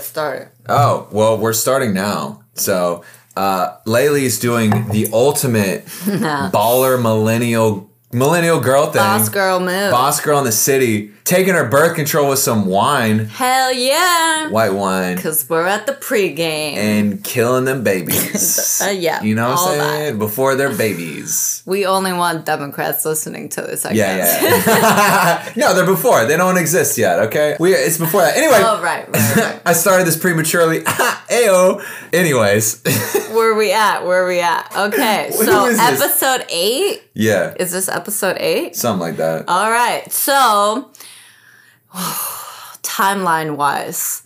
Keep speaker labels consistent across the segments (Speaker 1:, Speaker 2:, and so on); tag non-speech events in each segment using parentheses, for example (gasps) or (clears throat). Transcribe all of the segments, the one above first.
Speaker 1: let's start.
Speaker 2: Oh, well, we're starting now. So, uh, Laylee's doing the ultimate (laughs) baller millennial millennial girl thing.
Speaker 1: Boss girl move.
Speaker 2: Boss girl in the city, taking her birth control with some wine,
Speaker 1: Hell yeah.
Speaker 2: white wine,
Speaker 1: Because we're at the pregame.
Speaker 2: and killing them babies. (laughs)
Speaker 1: Uh, yeah,
Speaker 2: You know what I'm saying? Before they're babies.
Speaker 1: we only want Democrats listening to this, I
Speaker 2: Yeah,
Speaker 1: guess.
Speaker 2: yeah. (laughs) no, they're before. They don't exist yet, okay? We it's before that. Anyway,
Speaker 1: oh, right, right, right. (laughs)
Speaker 2: I started this prematurely. Ayo. Anyways.
Speaker 1: Where we at? Where we at? Okay, so
Speaker 2: is this?
Speaker 1: episode eight.
Speaker 2: yeah.
Speaker 1: Is this episode eight?
Speaker 2: Something like that.
Speaker 1: All right. So, (sighs) timeline wise,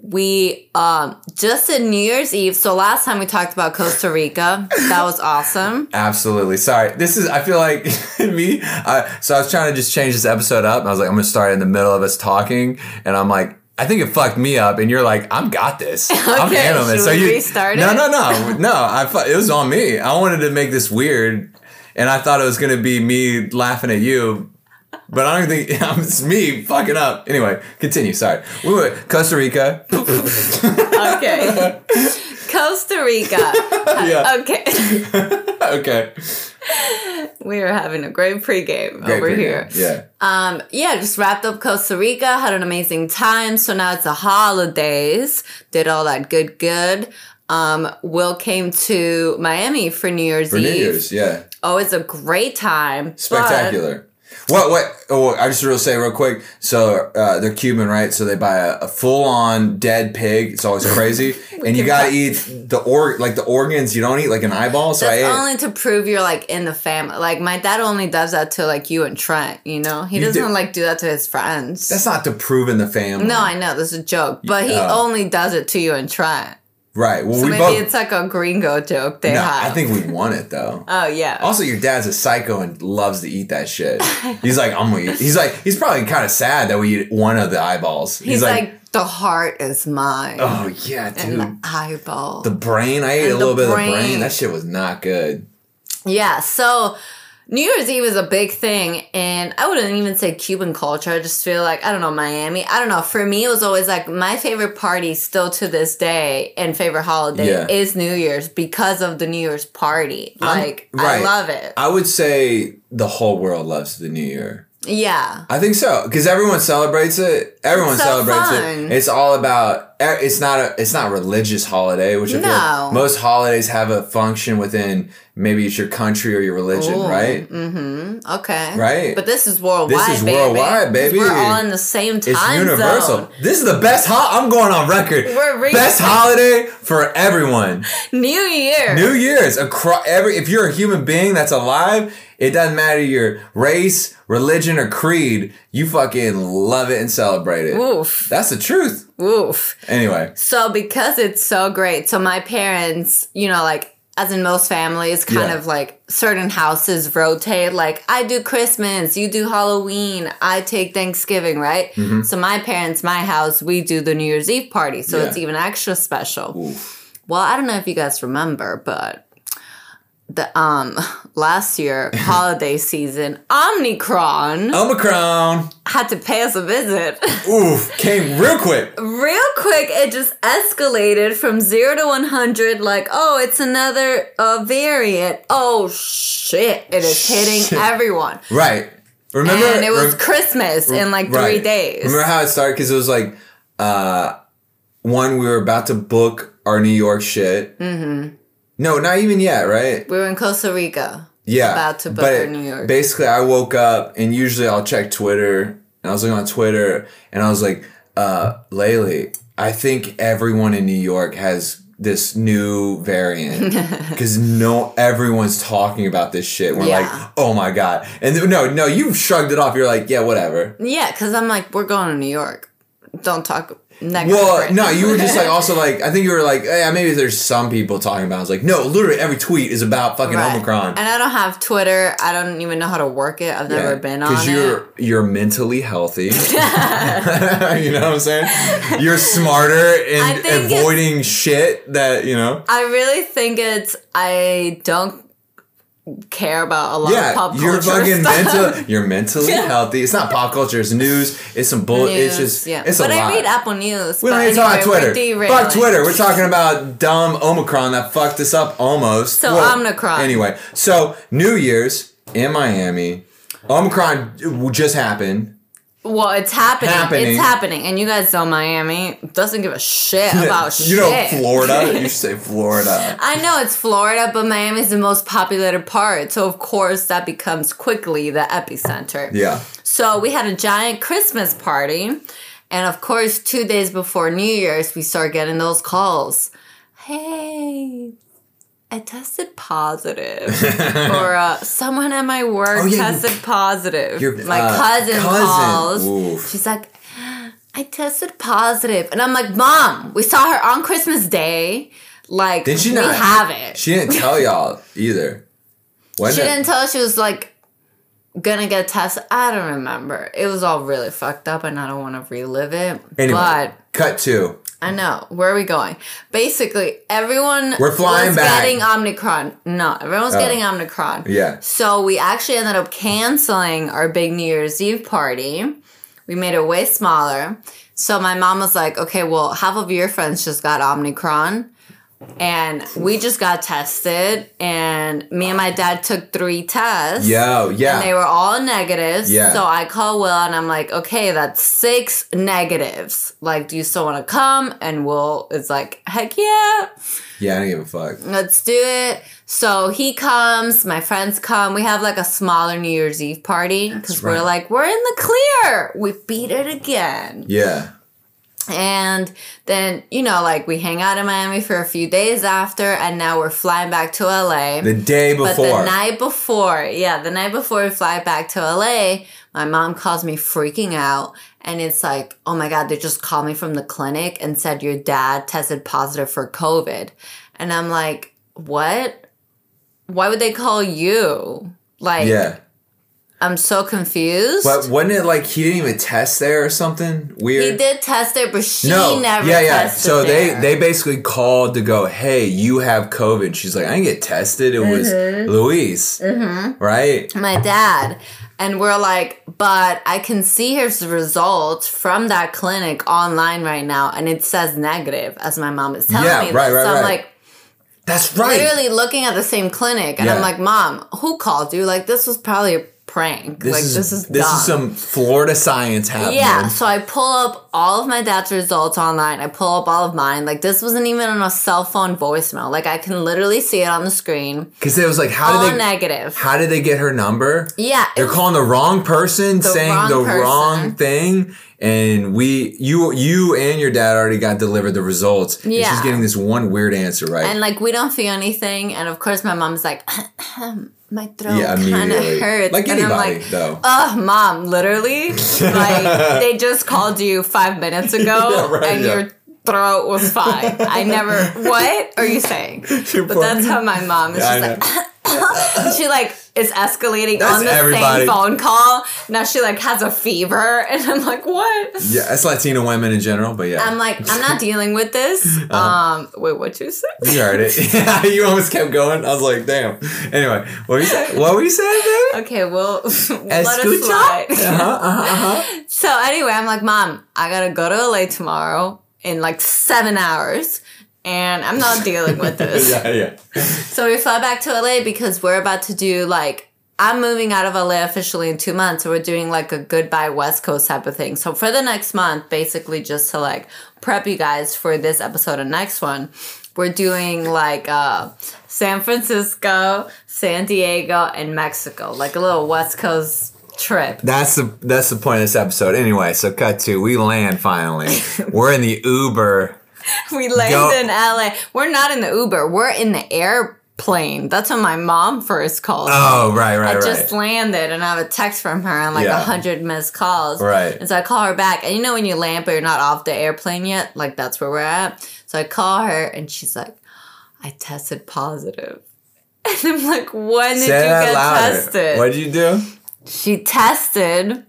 Speaker 1: we um just in New Year's Eve. So last time we talked about Costa Rica. That was awesome.
Speaker 2: Absolutely. Sorry. This is, I feel like (laughs) me. I, so I was trying to just change this episode up. And I was like, I'm to start in the middle of us talking. And I'm like, I think it fucked me up. And you're like, I'm got this. (laughs) I'm
Speaker 1: Okay,
Speaker 2: handling this.
Speaker 1: should
Speaker 2: So you
Speaker 1: restart
Speaker 2: No, no, no. No. I, it was on me. I wanted to make this weird. And I thought it was going to be me laughing at you. But I don't think (laughs) it's me fucking up. Anyway, continue. Sorry. We were Costa Rica. (laughs)
Speaker 1: Okay. Costa Rica.
Speaker 2: Yeah. (laughs)
Speaker 1: Okay.
Speaker 2: okay.
Speaker 1: we were having a great pregame
Speaker 2: Great
Speaker 1: over
Speaker 2: pregame.
Speaker 1: here.
Speaker 2: Yeah.
Speaker 1: Um, yeah, just wrapped up Costa Rica, had an amazing time. So now it's the holidays. Did all that good, good. Um, Will came to Miami for New Year's
Speaker 2: For
Speaker 1: Eve.
Speaker 2: New Year's. Yeah.
Speaker 1: Oh, it's a great time.
Speaker 2: Spectacular. What? What? Oh, I just will say real quick. So uh, they're Cuban, right? So they buy a, a full on dead pig. It's always (laughs) crazy, and you gotta eat the or like the organs. You don't eat like an eyeball. So
Speaker 1: That's
Speaker 2: I ate.
Speaker 1: only to prove you're like in the family. Like my dad only does that to like you and Trent. You know, he
Speaker 2: You
Speaker 1: doesn't
Speaker 2: do-
Speaker 1: like do that to his friends.
Speaker 2: That's not to prove in the family.
Speaker 1: no, I know this is a joke, but he
Speaker 2: Yeah.
Speaker 1: only does it to you and Trent.
Speaker 2: Right. Well,
Speaker 1: So
Speaker 2: we
Speaker 1: maybe
Speaker 2: both.
Speaker 1: it's like a gringo joke they
Speaker 2: no,
Speaker 1: have.
Speaker 2: I think we won it though.
Speaker 1: Oh yeah.
Speaker 2: Also, your dad's a psycho and loves to eat that shit. (laughs) He's like, I'm gonna eat. He's like, he's probably kind of sad that we eat one of the eyeballs.
Speaker 1: He's, like, the heart is mine.
Speaker 2: oh yeah,
Speaker 1: and
Speaker 2: dude.
Speaker 1: the eyeball.
Speaker 2: The brain. I ate
Speaker 1: And
Speaker 2: a little bit of the brain. That shit was not good.
Speaker 1: Yeah, so New Year's Eve is a big thing, and I wouldn't even say Cuban culture. I just feel like, I don't know, Miami. I don't know. For me, it was always like my favorite party still to this day and favorite holiday
Speaker 2: Yeah.
Speaker 1: is New Year's because of the New Year's party. Like, I love it.
Speaker 2: I would say the whole world loves the New Year.
Speaker 1: Yeah.
Speaker 2: I think so because everyone celebrates it. Everyone
Speaker 1: so
Speaker 2: celebrates
Speaker 1: fun.
Speaker 2: it. It's all about. It's not a. It's not a religious holiday, which
Speaker 1: No.
Speaker 2: most holidays have a function within. Maybe it's your country or your religion,
Speaker 1: Ooh,
Speaker 2: right?
Speaker 1: Mm-hmm. Okay.
Speaker 2: Right.
Speaker 1: But this is worldwide.
Speaker 2: This is
Speaker 1: baby.
Speaker 2: worldwide, baby.
Speaker 1: We're all in the same time
Speaker 2: It's universal.
Speaker 1: zone.
Speaker 2: This is the best. Ho- I'm going on record.
Speaker 1: We're re-
Speaker 2: best holiday for everyone. (laughs)
Speaker 1: New Year.
Speaker 2: New Year's across every. If you're a human being that's alive, it doesn't matter your race, religion, or creed. You fucking love it and celebrate it.
Speaker 1: Oof.
Speaker 2: That's the truth.
Speaker 1: Oof.
Speaker 2: Anyway,
Speaker 1: So because it's so great, so my parents, you know, like as in most families, kind
Speaker 2: Yeah.
Speaker 1: of like certain houses rotate. Like I do Christmas, you do Halloween, I take Thanksgiving, right?
Speaker 2: Mm-hmm.
Speaker 1: So my parents, my house, we do the New Year's Eve party, so
Speaker 2: Yeah.
Speaker 1: it's even extra special.
Speaker 2: Oof.
Speaker 1: Well, I don't know if you guys remember, but the um last year (laughs) holiday season, Omnicron
Speaker 2: Omicron.
Speaker 1: had to pay us a visit. (laughs)
Speaker 2: Oof, came real quick.
Speaker 1: real quick it just escalated from 0 to 100 like oh it's another uh, variant oh shit it is hitting
Speaker 2: Shit.
Speaker 1: everyone
Speaker 2: Right. Remember?
Speaker 1: and it was
Speaker 2: rem-
Speaker 1: christmas in like three
Speaker 2: right.
Speaker 1: days
Speaker 2: Remember how it started? Because it was like, uh, one we were about to book our New York shit. Mm-hmm. No, not even yet. Right?
Speaker 1: we were in costa rica
Speaker 2: Yeah.
Speaker 1: About to book New York.
Speaker 2: Basically, I woke up and usually I'll check Twitter, and I was looking on Twitter, and I was like, uh, Laylee, I think everyone in New York has this new variant (laughs) because no everyone's talking about this shit. We're
Speaker 1: Yeah.
Speaker 2: like, oh my god, and th- no, no, you shrugged it off. You're like, yeah, whatever.
Speaker 1: yeah because i'm like we're going to new york don't talk negative
Speaker 2: Well, no, you were just like also (laughs) like I think you were like yeah maybe there's some people talking about. it. I was like no, literally every tweet is about fucking
Speaker 1: Right.
Speaker 2: Omicron.
Speaker 1: and i don't have twitter i don't even know how to work it i've never been on
Speaker 2: because
Speaker 1: it
Speaker 2: you're you're mentally healthy. (laughs) (laughs) you know what I'm saying? You're smarter in
Speaker 1: I think it's-
Speaker 2: avoiding shit that you know.
Speaker 1: I really think it's I don't care about a lot of pop culture.
Speaker 2: you're fucking
Speaker 1: stuff.
Speaker 2: mental. (laughs) You're mentally healthy. It's not pop culture. It's news. It's some bull. It's just.
Speaker 1: yeah.
Speaker 2: It's
Speaker 1: but
Speaker 2: a
Speaker 1: I
Speaker 2: lot.
Speaker 1: read Apple News.
Speaker 2: we don't to talk about Twitter. Fuck Twitter. We're talking (laughs) about dumb Omicron that fucked us up almost.
Speaker 1: So Omicron.
Speaker 2: Anyway, so New Year's in Miami. Omicron just happened.
Speaker 1: Well, it's happening.
Speaker 2: Happening.
Speaker 1: It's happening, and you guys know Miami doesn't give a shit (laughs) about
Speaker 2: you
Speaker 1: shit.
Speaker 2: know Florida. (laughs) you say Florida.
Speaker 1: I know it's Florida, but Miami is the most populated part, so of course that becomes quickly the epicenter.
Speaker 2: Yeah.
Speaker 1: So we had a giant Christmas party, and of course, two days before New Year's, we start getting those calls. Hey, I tested positive, (laughs) or uh, someone at my work
Speaker 2: Oh, yeah, you-
Speaker 1: tested positive.
Speaker 2: your,
Speaker 1: my
Speaker 2: uh,
Speaker 1: cousin,
Speaker 2: cousin.
Speaker 1: calls.
Speaker 2: Oof.
Speaker 1: She's like, I tested positive, and I'm like, Mom, we saw her on Christmas Day. Like,
Speaker 2: Did she
Speaker 1: we
Speaker 2: not?
Speaker 1: have it.
Speaker 2: She didn't tell (laughs) y'all either. When
Speaker 1: She didn't tell she was like gonna get tested. I don't remember. It was all really fucked up, and I don't want to relive it.
Speaker 2: Anyway,
Speaker 1: But
Speaker 2: cut two.
Speaker 1: I know where are we going. Basically, everyone
Speaker 2: We're flying
Speaker 1: was
Speaker 2: back.
Speaker 1: getting Omicron. No, everyone's
Speaker 2: Oh.
Speaker 1: getting Omicron.
Speaker 2: Yeah.
Speaker 1: So we actually ended up canceling our big New Year's Eve party. We made it way smaller. So my mom was like, "Okay, well, half of your friends just got Omicron." And we just got tested, and me and my dad took three tests.
Speaker 2: Yo, yeah.
Speaker 1: And they were all negatives.
Speaker 2: Yeah.
Speaker 1: So I call Will and I'm like, okay, that's six negatives. Like, do you still want to come? And Will is like, heck yeah,
Speaker 2: yeah, I don't give a fuck.
Speaker 1: let's do it. So he comes, my friends come. We have like a smaller New Year's Eve party because
Speaker 2: right.
Speaker 1: we're like, we're in the clear. We beat it again.
Speaker 2: Yeah.
Speaker 1: And then, you know, like we hang out in Miami for a few days after, and now we're flying back to LA.
Speaker 2: The day
Speaker 1: But
Speaker 2: before.
Speaker 1: the night before, yeah, the night before we fly back to LA, my mom calls me freaking out. And it's like, oh my God, they just called me from the clinic and said your dad tested positive for COVID. And I'm like, what? Why would they call you? Like,
Speaker 2: yeah.
Speaker 1: I'm so confused.
Speaker 2: But wasn't it like he didn't even test there or something weird?
Speaker 1: he did test there, but she
Speaker 2: no,
Speaker 1: never
Speaker 2: yeah, yeah. So they
Speaker 1: there.
Speaker 2: they basically called to go, hey, you have COVID. She's like, I didn't get tested. It was
Speaker 1: Mm-hmm.
Speaker 2: Luis, right?
Speaker 1: my dad. And we're like, but I can see his results from that clinic online right now, and it says negative, as my mom is telling
Speaker 2: Yeah,
Speaker 1: me.
Speaker 2: right,
Speaker 1: this.
Speaker 2: right,
Speaker 1: so I'm
Speaker 2: right.
Speaker 1: like,
Speaker 2: That's right.
Speaker 1: literally looking at the same clinic, and
Speaker 2: Yeah.
Speaker 1: I'm like, Mom, who called you? Like, this was probably a prank.
Speaker 2: This
Speaker 1: like,
Speaker 2: is
Speaker 1: this is
Speaker 2: this
Speaker 1: dumb.
Speaker 2: is some Florida science happening.
Speaker 1: Yeah, so I pull up all of my dad's results online. I pull up all of mine. Like this wasn't even on a cell phone voicemail. Like I can literally see it on the screen.
Speaker 2: Because it was like, how
Speaker 1: All
Speaker 2: did they
Speaker 1: negative.
Speaker 2: how did they get her number?
Speaker 1: Yeah,
Speaker 2: They're calling the wrong person, saying
Speaker 1: wrong
Speaker 2: the
Speaker 1: person.
Speaker 2: wrong thing, and we, you, you and your dad already got delivered the results. and she's getting this one weird answer right.
Speaker 1: and like we don't feel anything. And of course, my mom's like, (clears throat) my throat
Speaker 2: yeah,
Speaker 1: kind of hurts.
Speaker 2: Like
Speaker 1: and
Speaker 2: anybody,
Speaker 1: I'm like,
Speaker 2: though.
Speaker 1: Oh, mom, literally, like (laughs) they just called you five minutes ago, (laughs)
Speaker 2: Yeah, right,
Speaker 1: and
Speaker 2: yeah.
Speaker 1: your throat was fine. I never. (laughs) What are you saying? But that's how my mom is.
Speaker 2: Yeah, I
Speaker 1: She's (laughs) like, she like is escalating
Speaker 2: That's
Speaker 1: on the
Speaker 2: everybody.
Speaker 1: same phone call. Now she like has a fever, (laughs) and I'm like, what?
Speaker 2: yeah, it's Latino women in general, but yeah.
Speaker 1: I'm like, I'm not dealing with this. (laughs)
Speaker 2: Uh-huh.
Speaker 1: Um, wait, what you said?
Speaker 2: you heard it. Yeah, you almost kept going. I was like, damn. Anyway, what were you saying? What were you saying, baby?
Speaker 1: Okay, well, let us slide.
Speaker 2: Uh-huh, uh-huh, uh-huh.
Speaker 1: So anyway, I'm like, Mom, I gotta go to LA tomorrow in like seven hours, and I'm not dealing with (laughs) this.
Speaker 2: yeah, yeah.
Speaker 1: So we fly back to LA because we're about to do like I'm moving out of LA officially in two months, so we're doing like a goodbye West Coast type of thing. So for the next month, basically just to like prep you guys for this episode and next one, we're doing like uh San Francisco, San Diego, and Mexico, like a little West Coast trip.
Speaker 2: That's the that's the point of this episode. Anyway, so cut to we land finally. (laughs) We're in the Uber. (laughs)
Speaker 1: We land
Speaker 2: Go-
Speaker 1: in LA. We're not in the Uber. We're in the airplane. That's when my mom first called. me.
Speaker 2: Oh, right, right,
Speaker 1: I
Speaker 2: right.
Speaker 1: just landed and I have a text from her and like a
Speaker 2: Yeah.
Speaker 1: hundred missed calls.
Speaker 2: Right.
Speaker 1: And so I call her back. And you know when you land but you're not off the airplane yet? Like that's where we're at. So I call her and she's like, I tested positive. (laughs) And I'm like, when did
Speaker 2: Say
Speaker 1: you
Speaker 2: that
Speaker 1: get
Speaker 2: louder.
Speaker 1: tested?
Speaker 2: What did you do?
Speaker 1: She tested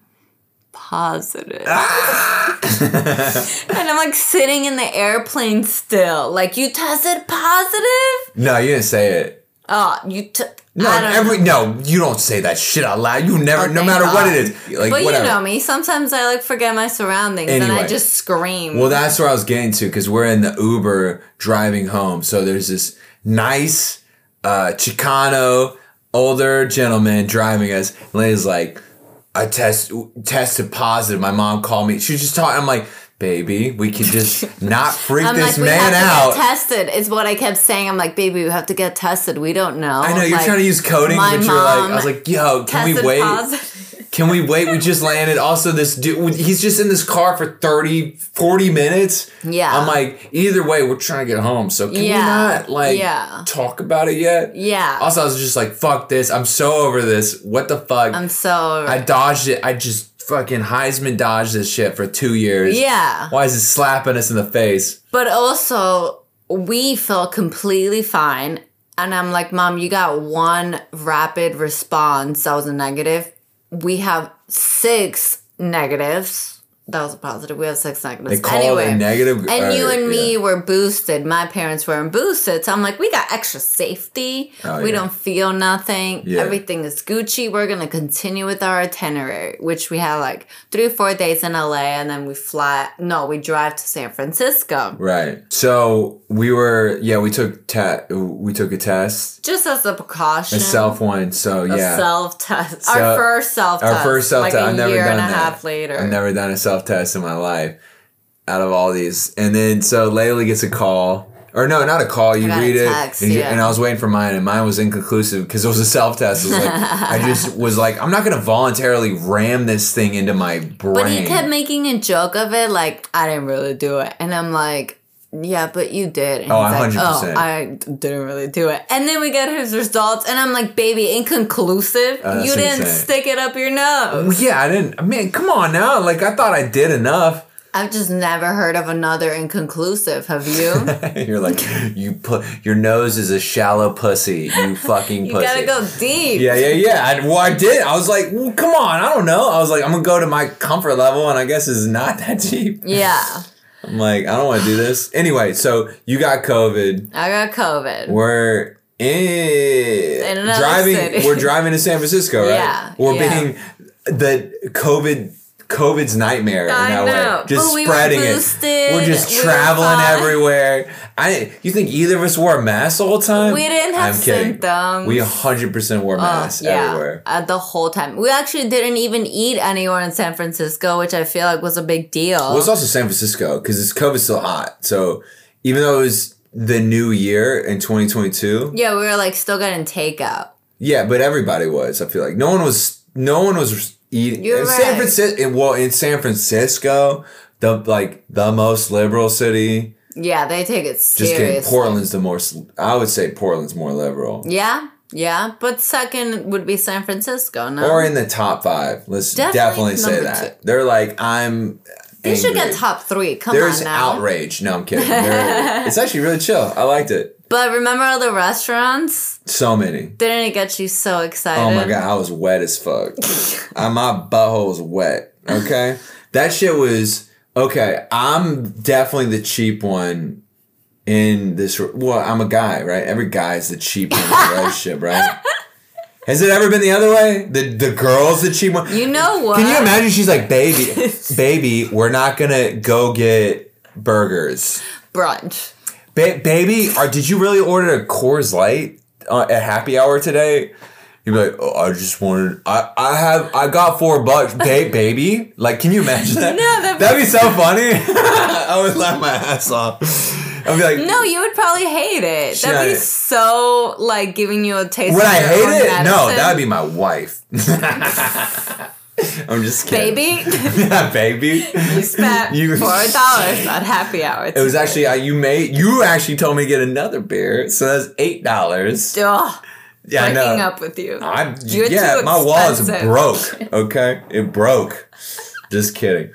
Speaker 1: positive.
Speaker 2: Ah. (laughs)
Speaker 1: and I'm like sitting in the airplane still. Like, you tested positive?
Speaker 2: No, you didn't say it.
Speaker 1: Oh, you. T-
Speaker 2: No, every
Speaker 1: know.
Speaker 2: no, you don't say that shit out loud. You never, no matter what it is. Like
Speaker 1: but
Speaker 2: whatever.
Speaker 1: you know me. Sometimes I like forget my surroundings and I just scream.
Speaker 2: Well, that's where I was getting to because we're in the Uber driving home. So there's this nice uh, Chicano older gentleman driving us. And he's like, I test tested positive. My mom called me. She was just talking. I'm like, baby, we could just (laughs) not freak
Speaker 1: I'm
Speaker 2: this
Speaker 1: like, we
Speaker 2: man
Speaker 1: have
Speaker 2: out.
Speaker 1: to get tested. Is what I kept saying. I'm like, baby, we have to get tested. We don't know.
Speaker 2: I know you're
Speaker 1: Like,
Speaker 2: trying to use coding, but you're like, I was like, yo, can we wait?
Speaker 1: positive.
Speaker 2: Can we wait? We just landed. Also, this dude, he's just in this car for 30, 40 minutes.
Speaker 1: Yeah.
Speaker 2: I'm like, either way, we're trying to get home. So can
Speaker 1: Yeah.
Speaker 2: we not like
Speaker 1: Yeah.
Speaker 2: talk about it yet?
Speaker 1: Yeah.
Speaker 2: Also, I was just like, fuck this. I'm so over this. What the fuck?
Speaker 1: I'm so.
Speaker 2: I dodged it. I just fucking Heisman dodged this shit for two years.
Speaker 1: yeah.
Speaker 2: Why is it slapping us in the face?
Speaker 1: But also, we felt completely fine. And I'm like, Mom, you got one rapid response that was a negative. We have six negatives. That was a positive. We have six negatives.
Speaker 2: They call
Speaker 1: anyway,
Speaker 2: it a negative.
Speaker 1: and
Speaker 2: or-
Speaker 1: you and me
Speaker 2: yeah.
Speaker 1: were boosted. My parents weren't boosted. So I'm like, we got extra safety.
Speaker 2: Oh,
Speaker 1: we
Speaker 2: yeah.
Speaker 1: don't feel nothing.
Speaker 2: Yeah.
Speaker 1: Everything is Gucci. We're going to continue with our itinerary, which we have like three or four days in LA and then we fly. No, we drive to San Francisco.
Speaker 2: Right. So we were, yeah, we took te- we took a test,
Speaker 1: Just as a precaution.
Speaker 2: a self one. So
Speaker 1: a
Speaker 2: yeah,
Speaker 1: self test.
Speaker 2: So-
Speaker 1: our first self test.
Speaker 2: our first self
Speaker 1: like
Speaker 2: test.
Speaker 1: a
Speaker 2: I've never
Speaker 1: year
Speaker 2: done
Speaker 1: and a
Speaker 2: that.
Speaker 1: half later.
Speaker 2: I've never done a self test in my life. Out of all these, and then so Layla gets a call, or no, not a call. You read it,
Speaker 1: text,
Speaker 2: and, you-
Speaker 1: yeah.
Speaker 2: and I was waiting for mine, and mine was inconclusive because it was a self test. Like, I (laughs) just was like, I'm not gonna voluntarily ram this thing into my brain.
Speaker 1: but he kept making a joke of it, like, I didn't really do it. And I'm like, yeah, but you did. And
Speaker 2: Oh,
Speaker 1: he's
Speaker 2: 100%.
Speaker 1: oh, I didn't really do it. And then we get his results, and I'm like, baby, inconclusive.
Speaker 2: Uh, that's
Speaker 1: you didn't
Speaker 2: insane.
Speaker 1: stick it up your nose.
Speaker 2: Yeah, I didn't. I mean, come on now. Like I thought I did enough.
Speaker 1: I've just never heard of another inconclusive. Have you? (laughs)
Speaker 2: You're like, you put your nose is a shallow pussy. You (laughs) fucking
Speaker 1: you
Speaker 2: pussy.
Speaker 1: gotta go deep.
Speaker 2: Yeah, yeah, yeah. I, well, I did. I was like, well, come on. I don't know. I was like, I'm gonna go to my comfort level, and I guess it's not that deep.
Speaker 1: Yeah. (laughs)
Speaker 2: I'm like, I don't want to do this anyway. So you got COVID.
Speaker 1: I got COVID.
Speaker 2: We're in,
Speaker 1: In
Speaker 2: driving.
Speaker 1: city.
Speaker 2: We're driving to San Francisco, right? (laughs)
Speaker 1: Yeah,
Speaker 2: We're
Speaker 1: yeah.
Speaker 2: being the COVID. COVID's nightmare in that
Speaker 1: know,
Speaker 2: way. Just
Speaker 1: we were
Speaker 2: spreading it. We're just
Speaker 1: we
Speaker 2: traveling everywhere. I you think either of us wore a mask the whole time?
Speaker 1: We didn't have
Speaker 2: I'm kidding.
Speaker 1: symptoms.
Speaker 2: We 100% wore
Speaker 1: Oh,
Speaker 2: masks everywhere.
Speaker 1: uh, the whole time. We actually didn't even eat anywhere in San Francisco, which I feel like was a big deal.
Speaker 2: Well, it's also San Francisco because it's COVID's still hot. So even though it was the new year in 2022,
Speaker 1: yeah, we were like still getting takeout.
Speaker 2: yeah, but everybody was. I feel like no one was. No one was eating.
Speaker 1: You're
Speaker 2: in San
Speaker 1: right.
Speaker 2: Francisco. Well, in San Francisco, the like the most liberal city.
Speaker 1: Yeah, they take it
Speaker 2: Just kidding.
Speaker 1: seriously.
Speaker 2: Portland's the most. I would say Portland's more liberal.
Speaker 1: Yeah, yeah, but second would be San Francisco. No,
Speaker 2: Or in the top five. Let's
Speaker 1: Definitely
Speaker 2: definitely, say that. They're like, I'm.
Speaker 1: They should get top three. Come
Speaker 2: There's
Speaker 1: on now.
Speaker 2: outrage. No, I'm kidding. (laughs) It's actually really chill. I liked it.
Speaker 1: But remember all the restaurants?
Speaker 2: So many.
Speaker 1: Didn't it get you so excited?
Speaker 2: Oh my god, I was wet as fuck. (laughs) Uh, my butthole was wet. Okay, that shit was okay. I'm definitely the cheap one in this. Well, I'm a guy, right? Every guy's the cheap one in a (laughs) relationship, right? Has it ever been the other way? The the girl's that she one.
Speaker 1: You know what?
Speaker 2: Can you imagine? She's like, baby, (laughs) baby, we're not gonna go get burgers.
Speaker 1: Brunch.
Speaker 2: Ba- baby, are, did you really order a Coors Light uh, at happy hour today? You'd be like, oh, I just wanted, I, I have, I got four bucks, ba- (laughs) baby. Like, can you imagine that?
Speaker 1: No, that'd be-
Speaker 2: that'd be so (laughs) funny. I would laugh my ass off. I'd be like,
Speaker 1: No, you would probably hate it. That'd be so like giving you a taste.
Speaker 2: Would I hate it? No, that'd be my wife. (laughs) I'm just kidding.
Speaker 1: baby. (laughs)
Speaker 2: yeah, baby.
Speaker 1: you spent
Speaker 2: You-
Speaker 1: four dollars (laughs) at happy hour.
Speaker 2: It was actually uh, you made you actually told me to get another beer, so that's eight dollars.
Speaker 1: Ugh,
Speaker 2: Yeah, I know.
Speaker 1: up with you.
Speaker 2: I'm
Speaker 1: You're
Speaker 2: yeah, my wallet's
Speaker 1: expensive.
Speaker 2: broke. Okay, it broke. Just kidding.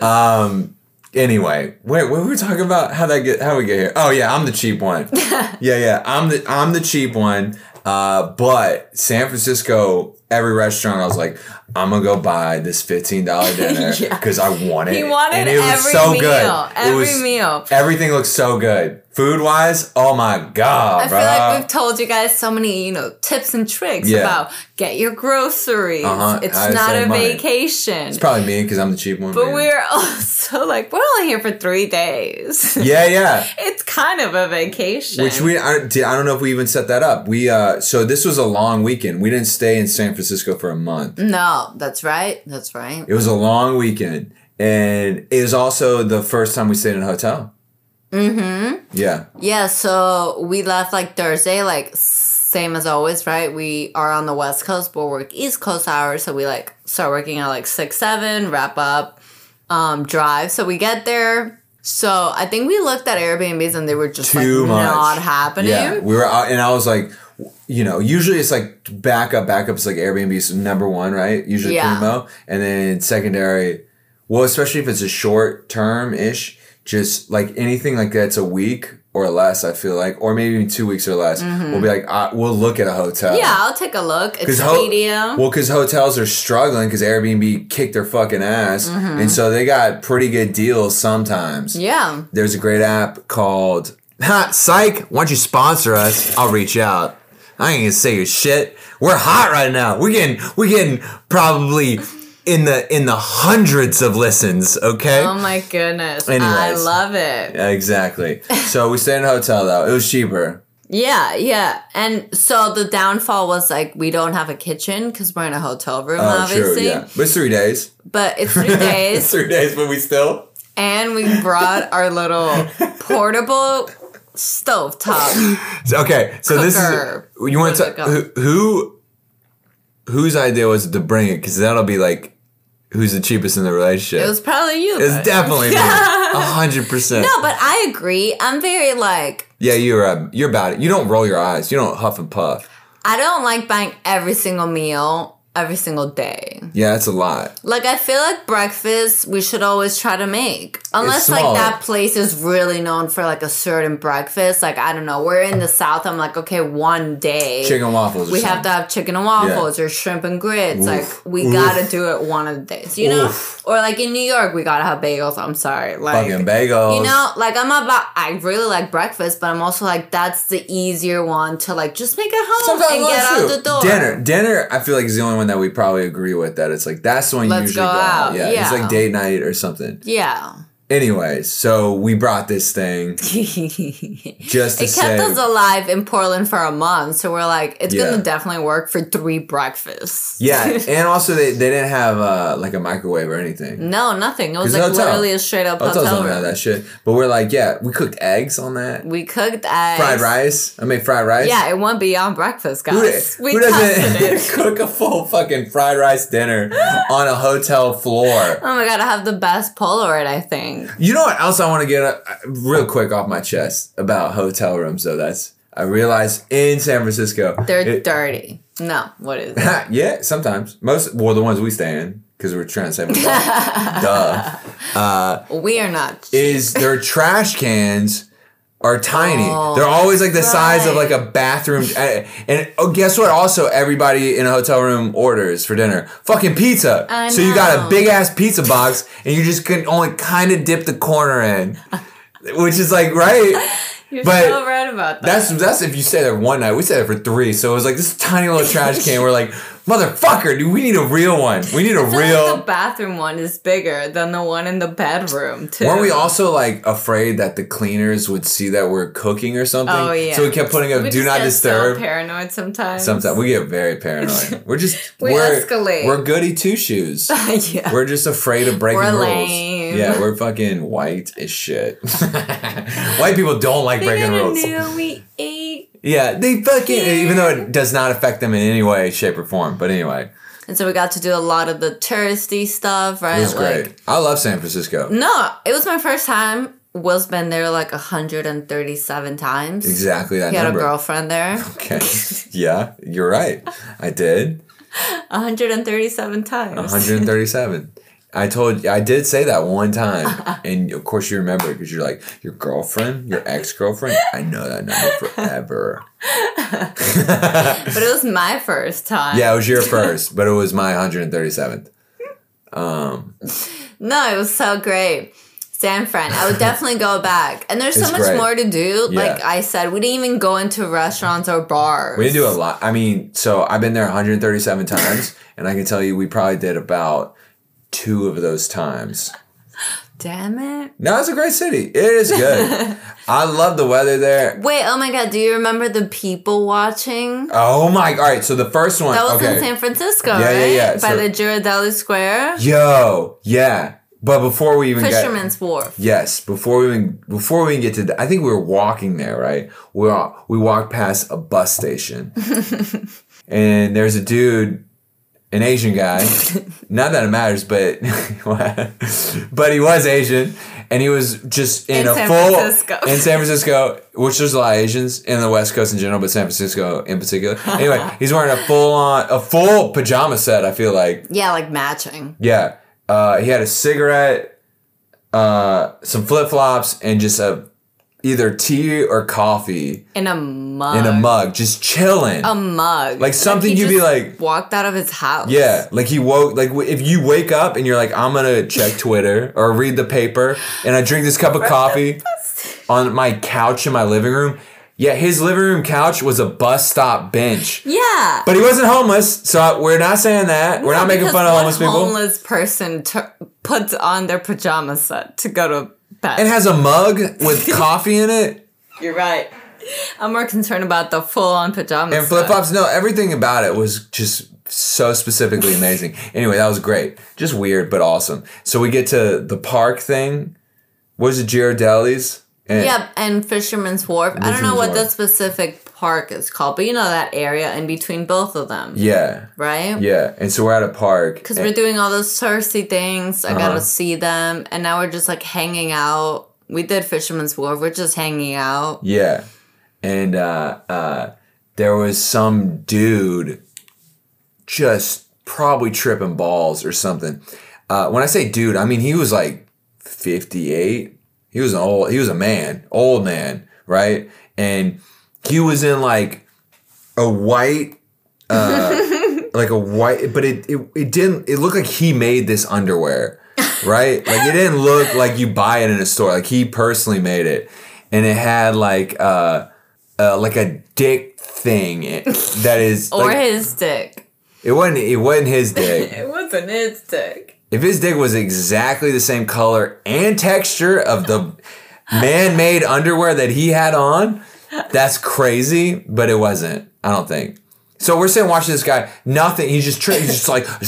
Speaker 2: Um. Anyway, wait, what were we talking about? How that get? How we get here? Oh yeah, I'm the cheap one. (laughs) yeah, yeah, I'm the I'm the cheap one. Uh, but San Francisco, every restaurant, I was like, I'm gonna go buy this fifteen dollar (laughs) dinner
Speaker 1: Yeah.
Speaker 2: because I want it.
Speaker 1: He wanted
Speaker 2: and it was
Speaker 1: every
Speaker 2: so
Speaker 1: meal.
Speaker 2: good.
Speaker 1: Every
Speaker 2: it was,
Speaker 1: meal.
Speaker 2: Everything looks so good. Food wise, oh my god,
Speaker 1: I
Speaker 2: bro.
Speaker 1: feel like we've told you guys so many, you know, tips and tricks
Speaker 2: Yeah.
Speaker 1: about get your groceries.
Speaker 2: Uh-huh.
Speaker 1: It's
Speaker 2: to
Speaker 1: not a
Speaker 2: money.
Speaker 1: vacation.
Speaker 2: it's probably me because I'm the cheap one.
Speaker 1: but
Speaker 2: man.
Speaker 1: we're also like we're only here for three days. (laughs)
Speaker 2: yeah, yeah.
Speaker 1: it's kind of a vacation.
Speaker 2: Which we I, I don't know if we even set that up. We uh so this was a long weekend. We didn't stay in San Francisco for a month.
Speaker 1: No, that's right. That's right.
Speaker 2: It was a long weekend, and it was also the first time we stayed in a hotel. Mm-hmm. Yeah.
Speaker 1: Yeah, so we left like Thursday, like same as always, right? We are on the West Coast, but work East Coast hours, so we like start working at like six, seven, wrap up, um, drive. So we get there. So I think we looked at Airbnbs and they were just
Speaker 2: Too
Speaker 1: like
Speaker 2: much.
Speaker 1: not happening.
Speaker 2: Yeah, we were out, and I was like, you know, usually it's like backup, backup is like Airbnb's number one, right? Usually
Speaker 1: Yeah.
Speaker 2: primo, and then secondary. Well, especially if it's a short term ish, just like anything like that's a week or less. I feel like, or maybe two weeks or less. We'll be like, uh, we'll look at a hotel.
Speaker 1: Mm-hmm. Yeah, I'll take a look.
Speaker 2: Because ho-
Speaker 1: Expedia.
Speaker 2: well, because hotels are struggling because Airbnb kicked their fucking ass, and so they got pretty good deals sometimes.
Speaker 1: yeah.
Speaker 2: There's a great app called Ha Psych. Why don't you sponsor us? I'll reach out. I ain't gonna say your shit. We're hot right now. We're getting we're getting probably in the in the hundreds of listens. Okay.
Speaker 1: Oh my goodness. I love it.
Speaker 2: Yeah, exactly. So we stayed in a hotel though. It was cheaper.
Speaker 1: Yeah, yeah. And so the downfall was like we don't have a kitchen because we're in a hotel room,
Speaker 2: Oh,
Speaker 1: obviously.
Speaker 2: true. Yeah, but it's three days.
Speaker 1: But it's (laughs) three
Speaker 2: It's
Speaker 1: days.
Speaker 2: three days, but we still.
Speaker 1: and we brought our little (laughs) portable stove top. (laughs)
Speaker 2: Okay, so this is you want to who, who whose idea was it to bring it because that'll be like who's the cheapest in the relationship.
Speaker 1: It was probably you.
Speaker 2: It's definitely me, (laughs) a hundred percent.
Speaker 1: No, but I agree. I'm very like
Speaker 2: Yeah, you're uh, you're about it. You don't roll your eyes. You don't huff and puff.
Speaker 1: I don't like buying every single meal every single day.
Speaker 2: Yeah, it's a lot.
Speaker 1: Like I feel like breakfast we should always try to make. Unless like that place is really known for like a certain breakfast. Like I don't know, we're in the south. I'm like, okay, one day
Speaker 2: Chicken waffles.
Speaker 1: we have to have chicken and waffles or shrimp and grits.
Speaker 2: Oof.
Speaker 1: Like we
Speaker 2: Oof.
Speaker 1: gotta do it one of the days, you know?
Speaker 2: Oof.
Speaker 1: Or like in New York, we gotta have bagels. I'm sorry, like
Speaker 2: fucking bagels.
Speaker 1: you know, like I'm about. I really like breakfast, but I'm also like that's the easier one to like just make at home
Speaker 2: Sometimes
Speaker 1: and get out
Speaker 2: too.
Speaker 1: the door.
Speaker 2: Dinner, dinner. I feel like is the only one that we probably agree with. That it's like that's the one you
Speaker 1: Let's
Speaker 2: usually
Speaker 1: go
Speaker 2: out.
Speaker 1: out,
Speaker 2: Yeah, it's like date night or something.
Speaker 1: Yeah.
Speaker 2: Anyways, so we brought this thing (laughs) just to
Speaker 1: it
Speaker 2: kept
Speaker 1: us alive in Portland for a month, so we're like, it's
Speaker 2: Yeah.
Speaker 1: gonna definitely work for three breakfasts.
Speaker 2: yeah, (laughs) and also they, they didn't have uh, like a microwave or anything.
Speaker 1: no, nothing. It was like literally a straight up
Speaker 2: Hotels
Speaker 1: hotel
Speaker 2: don't have that shit. But we're like, yeah, we cooked eggs on that.
Speaker 1: We cooked eggs.
Speaker 2: Fried rice. I made fried rice.
Speaker 1: Yeah, it went beyond breakfast,
Speaker 2: Who,
Speaker 1: guys. we
Speaker 2: who doesn't (laughs) cook a full fucking fried rice dinner on a hotel floor?
Speaker 1: Oh my god, I have the best Polaroid, I think.
Speaker 2: You know what else I want to get uh, real quick off my chest about hotel rooms though? That's I realize in San Francisco.
Speaker 1: They're
Speaker 2: it-
Speaker 1: dirty. No, what is it? (laughs)
Speaker 2: yeah, sometimes. Most well the ones we stay in because we're trying to save money. Duh.
Speaker 1: we are not.
Speaker 2: Is their trash cans are tiny.
Speaker 1: Oh,
Speaker 2: They're always like the
Speaker 1: that's
Speaker 2: size of like a bathroom. And, and oh, guess what? Also, everybody in a hotel room orders for dinner fucking pizza.
Speaker 1: I
Speaker 2: so you got a big ass pizza box, and you just can only kind of dip the corner in, which is like right. (laughs)
Speaker 1: You're
Speaker 2: but
Speaker 1: so right about that.
Speaker 2: That's that's if you stay there one night. We stayed there for three, so it was like this tiny little trash can. We're like, motherfucker, dude, we need a real one. We need a real.
Speaker 1: the bathroom one is bigger than the one in the bedroom too.
Speaker 2: Weren't we also like afraid that the cleaners would see that we're cooking or something?
Speaker 1: Oh yeah.
Speaker 2: So we kept putting up
Speaker 1: We
Speaker 2: "Do not
Speaker 1: get
Speaker 2: disturb."
Speaker 1: So paranoid sometimes.
Speaker 2: Sometimes we get very paranoid. (laughs) We're just
Speaker 1: We
Speaker 2: are
Speaker 1: escalate.
Speaker 2: We're goody two shoes. (laughs)
Speaker 1: yeah.
Speaker 2: We're just afraid of breaking
Speaker 1: We're
Speaker 2: rules.
Speaker 1: lame.
Speaker 2: Yeah, we're fucking white as shit. (laughs) white people don't like
Speaker 1: They
Speaker 2: breaking rules.
Speaker 1: we ate.
Speaker 2: Yeah, they fucking even though it does not affect them in any way, shape, or form. But anyway,
Speaker 1: And so we got to do a lot of the touristy stuff, right?
Speaker 2: it was
Speaker 1: Like-
Speaker 2: great. I love San Francisco.
Speaker 1: No, it was my first time. Will's been there like 137 times.
Speaker 2: Exactly that
Speaker 1: He had
Speaker 2: number.
Speaker 1: a girlfriend there. (laughs)
Speaker 2: Okay. yeah, you're right. I did. (laughs)
Speaker 1: 137 times.
Speaker 2: 137. I told you, I did say that one time. And of course you remember because you're like, your girlfriend, your ex girlfriend, I know that number forever.
Speaker 1: but it was my first time.
Speaker 2: Yeah, it was your first, but it was my 137th.
Speaker 1: Um, no, it was so great. San Fran. I would (laughs) definitely go back. And there's so much
Speaker 2: great.
Speaker 1: more to do.
Speaker 2: Yeah.
Speaker 1: Like I said, we didn't even go into restaurants or bars.
Speaker 2: We didn't do a lot. I mean, so I've been there 137 times, and I can tell you we probably did about two of those times.
Speaker 1: Damn it.
Speaker 2: No, it's a great city. It is good. (laughs) I love the weather there.
Speaker 1: Wait, oh my god, do you remember the people watching?
Speaker 2: Oh my! All right, so the first one.
Speaker 1: That was
Speaker 2: okay.
Speaker 1: in San Francisco,
Speaker 2: Yeah, yeah,
Speaker 1: right?
Speaker 2: yeah.
Speaker 1: By
Speaker 2: So-
Speaker 1: the Ghirardelli Square.
Speaker 2: Yo, yeah. But before we even get
Speaker 1: Fisherman's Wharf.
Speaker 2: yes, before we even before we even get to, the, I think we were walking there, right? We we walked past a bus station, (laughs) and there's a dude, an Asian guy. (laughs) Not that it matters, but (laughs) but he was Asian, and he was just in,
Speaker 1: In
Speaker 2: a
Speaker 1: San
Speaker 2: full
Speaker 1: Francisco.
Speaker 2: in San Francisco, which there's a lot of Asians in the West Coast in general, but San Francisco in particular. Anyway, (laughs) he's wearing a full on a full pajama set. I feel like
Speaker 1: Yeah, like matching.
Speaker 2: yeah. Uh, he had a cigarette, uh, some flip flops, and just a either tea or coffee
Speaker 1: In a mug.
Speaker 2: in a mug, just chilling.
Speaker 1: A mug.
Speaker 2: Like something
Speaker 1: he
Speaker 2: you'd be like-
Speaker 1: walked out of his house.
Speaker 2: yeah, like he woke. Like if you wake up and you're like, I'm gonna check Twitter or read the paper, and I drink this cup of coffee (laughs) on my couch in my living room. Yeah, his living room couch was a bus stop bench.
Speaker 1: Yeah.
Speaker 2: But he wasn't homeless, so I- we're not saying that. We're not making fun of homeless people.
Speaker 1: homeless person t- puts on their pajama set to go to bed.
Speaker 2: It has a mug with (laughs) coffee in it.
Speaker 1: You're right. I'm more concerned about the full on pajamas.
Speaker 2: And flip flops, no, everything about it was just so specifically amazing. Anyway, that was great. Just weird, but awesome. So we get to the park thing. What is it, Ghirardelli's? And
Speaker 1: Yeah, and Fisherman's Wharf. I don't know what
Speaker 2: Wharf.
Speaker 1: the specific park is called, but you know that area in between both of them,
Speaker 2: Yeah,
Speaker 1: right?
Speaker 2: yeah. And so we're at a park.
Speaker 1: Because we're doing all those touristy things. I
Speaker 2: Uh-huh.
Speaker 1: gotta see them, and now we're just like hanging out. We did Fisherman's Wharf. We're just hanging out.
Speaker 2: Yeah. And uh, uh, there was some dude just probably tripping balls or something. Uh, when I say dude, I mean he was like 58. He was an old, he was a man, old man, right? And he was in like a white, uh, (laughs) like a white, but it, it, it didn't, it looked like he made this underwear, (laughs) right? like it didn't look like you buy it in a store. Like he personally made it. And it had like, uh, uh, like a dick thing that is (laughs)
Speaker 1: Or
Speaker 2: like,
Speaker 1: his dick.
Speaker 2: it wasn't it wasn't his dick.
Speaker 1: It wasn't his dick.
Speaker 2: if his dick was exactly the same color and texture of the man-made underwear that he had on, that's crazy. But it wasn't. I don't think. So we're sitting watching this guy. Nothing. He's just tri- he's just like (laughs)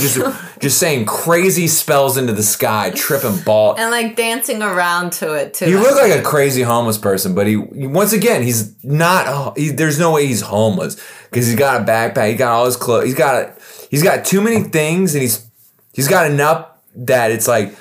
Speaker 2: just just saying crazy spells into the sky, tripping ball.
Speaker 1: And like dancing around to it too.
Speaker 2: He looked like a crazy homeless person, but he once again he's not. oh, He, there's no way he's homeless because he's got a backpack. He got all his clothes. He's got he's got too many things, and he's he's got enough that it's like,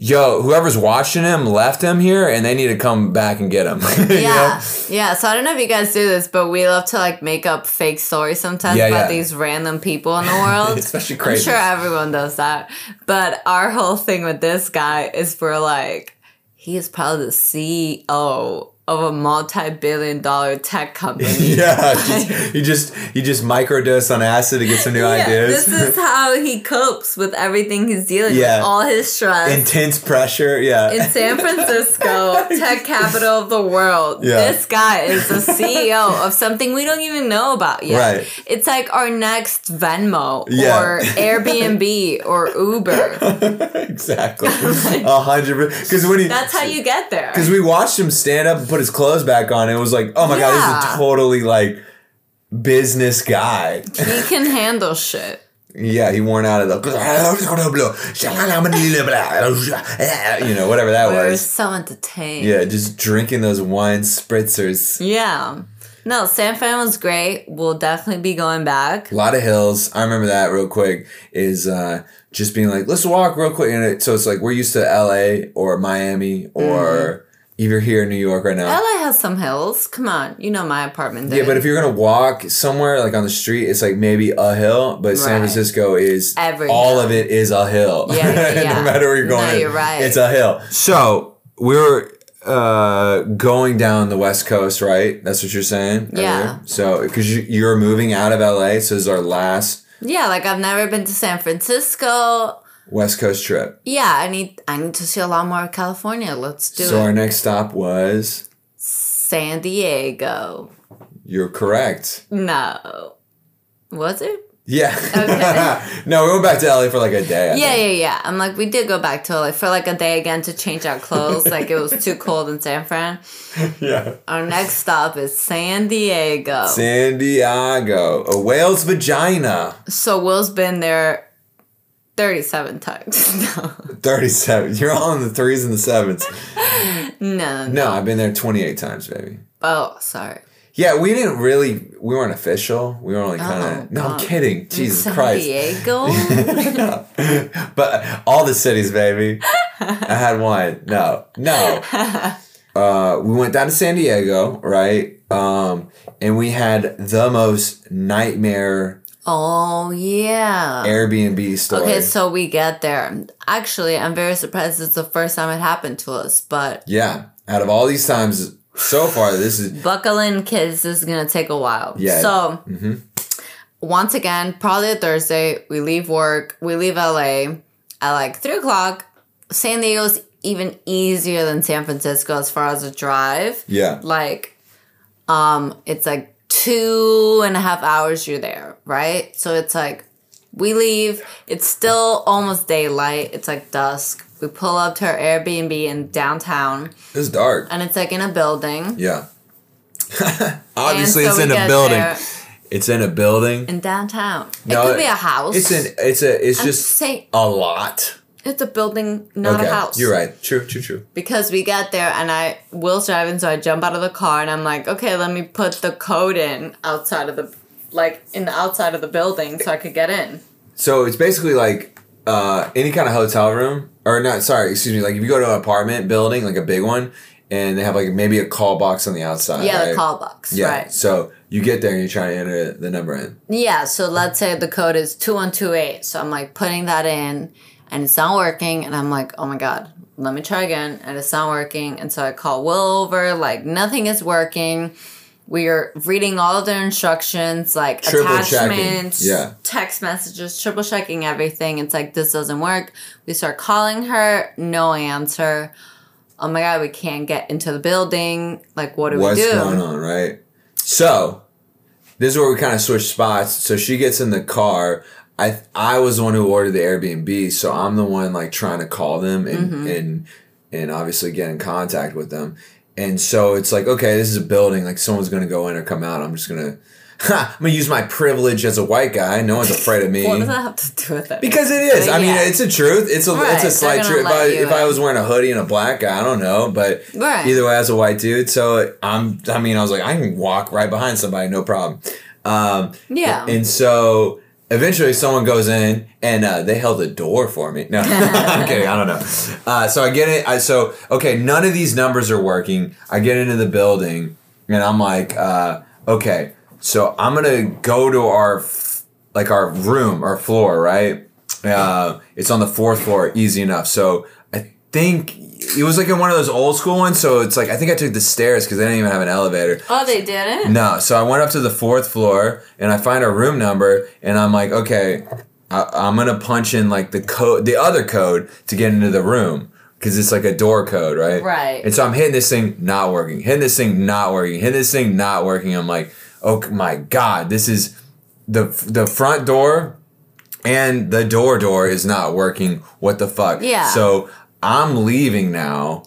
Speaker 2: yo, whoever's watching him left him here, and they need to come back and get him. (laughs) You know?
Speaker 1: Yeah, yeah. So I don't know if you guys do this, but we love to like make up fake stories sometimes
Speaker 2: Yeah,
Speaker 1: about
Speaker 2: yeah.
Speaker 1: these random people in the world. (laughs)
Speaker 2: Especially crazy.
Speaker 1: I'm sure everyone does that. But our whole thing with this guy is we're like, he is probably the CEO of a multi-billion dollar tech company. (laughs)
Speaker 2: yeah, (laughs) just, he just he just microdose on acid to get some new
Speaker 1: Yeah,
Speaker 2: ideas.
Speaker 1: This is (laughs) how he copes with everything he's dealing
Speaker 2: Yeah.
Speaker 1: with, all his stress.
Speaker 2: Intense pressure. Yeah.
Speaker 1: in San Francisco, tech capital of the world.
Speaker 2: Yeah.
Speaker 1: This guy is the CEO of something we don't even know about yet.
Speaker 2: Right.
Speaker 1: It's like our next Venmo
Speaker 2: Yeah.
Speaker 1: or Airbnb or Uber.
Speaker 2: exactly. A hundred. Because when he
Speaker 1: That's how you get there.
Speaker 2: Because we watched him stand up and put his clothes back on. It was like, oh my god, this is a totally like business guy.
Speaker 1: He can handle shit.
Speaker 2: yeah, he worn out of the, (laughs) you know, whatever that
Speaker 1: We were
Speaker 2: was.
Speaker 1: so entertained.
Speaker 2: Yeah, just drinking those wine spritzers.
Speaker 1: Yeah. No, San Fran was great. We'll definitely be going back.
Speaker 2: A lot of hills. I remember that real quick. Is uh, just being like, let's walk real quick. And it, so it's like we're used to L.A. or Miami or either here in New York right now.
Speaker 1: LA has some hills. Come on. You know my apartment.
Speaker 2: There.
Speaker 1: Yeah,
Speaker 2: but if you're gonna walk somewhere like on the street, it's like maybe a hill. But San Francisco is
Speaker 1: Every
Speaker 2: all
Speaker 1: hill.
Speaker 2: of it is a hill.
Speaker 1: Yeah, yeah, (laughs) yeah.
Speaker 2: no matter where you're going,
Speaker 1: No, you're right.
Speaker 2: It's a hill. So we're uh, going down the West Coast, right? That's what you're saying.
Speaker 1: Yeah.
Speaker 2: earlier? So because you, you're moving out of LA, so this is our last
Speaker 1: Yeah, like I've never been to San Francisco.
Speaker 2: West Coast trip.
Speaker 1: Yeah, I need I need to see a lot more of California. Let's do
Speaker 2: So
Speaker 1: it.
Speaker 2: So our next stop was.
Speaker 1: San Diego.
Speaker 2: You're correct.
Speaker 1: No. Was it?
Speaker 2: Yeah.
Speaker 1: Okay. (laughs)
Speaker 2: no, we went back to LA for like a day. I
Speaker 1: Yeah,
Speaker 2: think.
Speaker 1: yeah, yeah. I'm like, we did go back to LA for like a day again to change our clothes. (laughs) like it was too cold in San Fran.
Speaker 2: yeah.
Speaker 1: Our next stop is San Diego.
Speaker 2: San Diego, a whale's vagina.
Speaker 1: so Will's been there 37 times. (laughs) no.
Speaker 2: 37. You're all in the threes and the sevens.
Speaker 1: no. No.
Speaker 2: No, I've been there 28 times, baby.
Speaker 1: Oh, sorry.
Speaker 2: Yeah, we didn't really, we weren't official. We were only kind of,
Speaker 1: Oh,
Speaker 2: no, I'm kidding. Jesus
Speaker 1: San
Speaker 2: Christ.
Speaker 1: Diego? (laughs)
Speaker 2: but all the cities, baby. I had one. No, no. (laughs) Uh, we went down to San Diego, right? Um, and we had the most nightmare
Speaker 1: oh, yeah.
Speaker 2: Airbnb story.
Speaker 1: Okay, so we get there. Actually, I'm very surprised it's the first time it happened to us, but
Speaker 2: yeah, out of all these times so far, this is
Speaker 1: buckle in, kids. This is gonna take a while.
Speaker 2: Yeah.
Speaker 1: So,
Speaker 2: Mhm.
Speaker 1: once again, probably a Thursday, we leave work, we leave LA at like three o'clock. San Diego's even easier than San Francisco as far as a drive.
Speaker 2: yeah,
Speaker 1: Like, um, it's like two and a half hours you're there, right? So it's like we leave. It's still almost daylight. It's like dusk. We pull up to our Airbnb in downtown,
Speaker 2: it's dark.
Speaker 1: and it's like in a building.
Speaker 2: Yeah. (laughs) Obviously,
Speaker 1: And
Speaker 2: it's in a building.
Speaker 1: there
Speaker 2: It's in a building.
Speaker 1: in downtown.
Speaker 2: No,
Speaker 1: it could be a house.
Speaker 2: It's an. It's a. It's
Speaker 1: I'm
Speaker 2: just
Speaker 1: saying
Speaker 2: a lot.
Speaker 1: It's a building, not
Speaker 2: okay,
Speaker 1: a house.
Speaker 2: you're right. True. True. True.
Speaker 1: Because we get there and I Will's driving, so I jump out of the car and I'm like, okay, let me put the code in outside of the like in the outside of the building so I could get in.
Speaker 2: So it's basically like uh, any kind of hotel room, or not. Sorry, excuse me. Like if you go to an apartment building, like a big one, and they have like maybe a call box on the outside.
Speaker 1: yeah,
Speaker 2: right?
Speaker 1: the call box.
Speaker 2: Yeah.
Speaker 1: Right.
Speaker 2: So you get there and you try to enter the number in.
Speaker 1: Yeah, so let's say the code is 2128. So I'm like putting that in and it's not working. And I'm like, oh my God, let me try again. And it's not working. And so I call Will over, like, nothing is working. We are reading all the instructions, like
Speaker 2: Triple
Speaker 1: attachments,
Speaker 2: yeah.
Speaker 1: text messages, triple checking everything. It's like, this doesn't work. We start calling her, no answer. Oh my God, we can't get into the building. Like, what do
Speaker 2: What's
Speaker 1: we do?
Speaker 2: What's going on, right? So this is where we kind of switch spots. So she gets in the car. I I was the one who ordered the Airbnb, so I'm the one like trying to call them and
Speaker 1: Mm-hmm.
Speaker 2: and and obviously get in contact with them. And so it's like, okay, this is a building. Like someone's gonna go in or come out. I'm just gonna, ha, (laughs) I'm gonna use my privilege as a white guy. No one's afraid of me.
Speaker 1: What does that have to do with it?
Speaker 2: Because it is. I mean,
Speaker 1: Yeah.
Speaker 2: it's a truth. It's a
Speaker 1: Right,
Speaker 2: it's a slight truth. If I if I was wearing a hoodie and a black guy, I don't know, but
Speaker 1: Right.
Speaker 2: either way, as a white dude, so I'm. I mean, I was like, I can walk right behind somebody, no problem. Um,
Speaker 1: Yeah.
Speaker 2: And so eventually, someone goes in and uh, they held the door for me. No, (laughs) I'm kidding. I don't know. Uh, so I get it. I so okay. None of these numbers are working. I get into the building and I'm like, uh, okay. So I'm gonna go to our f- like our room, our floor, right? Uh, it's on the fourth floor, easy enough. So think it was like in one of those old school ones. So it's like I think I took the stairs because they didn't even have an elevator.
Speaker 1: Oh, they didn't?
Speaker 2: No, so I went up to the fourth floor and I find a room number and I'm like, okay, I, I'm gonna punch in like the code, the other code to get into the room because it's like a door code, right?
Speaker 1: Right.
Speaker 2: And so I'm hitting this thing, not working. Hitting this thing, not working. Hitting this thing, not working. I'm like, oh my god, this is the the front door and the door door is not working. What the fuck?
Speaker 1: Yeah.
Speaker 2: So I'm leaving now.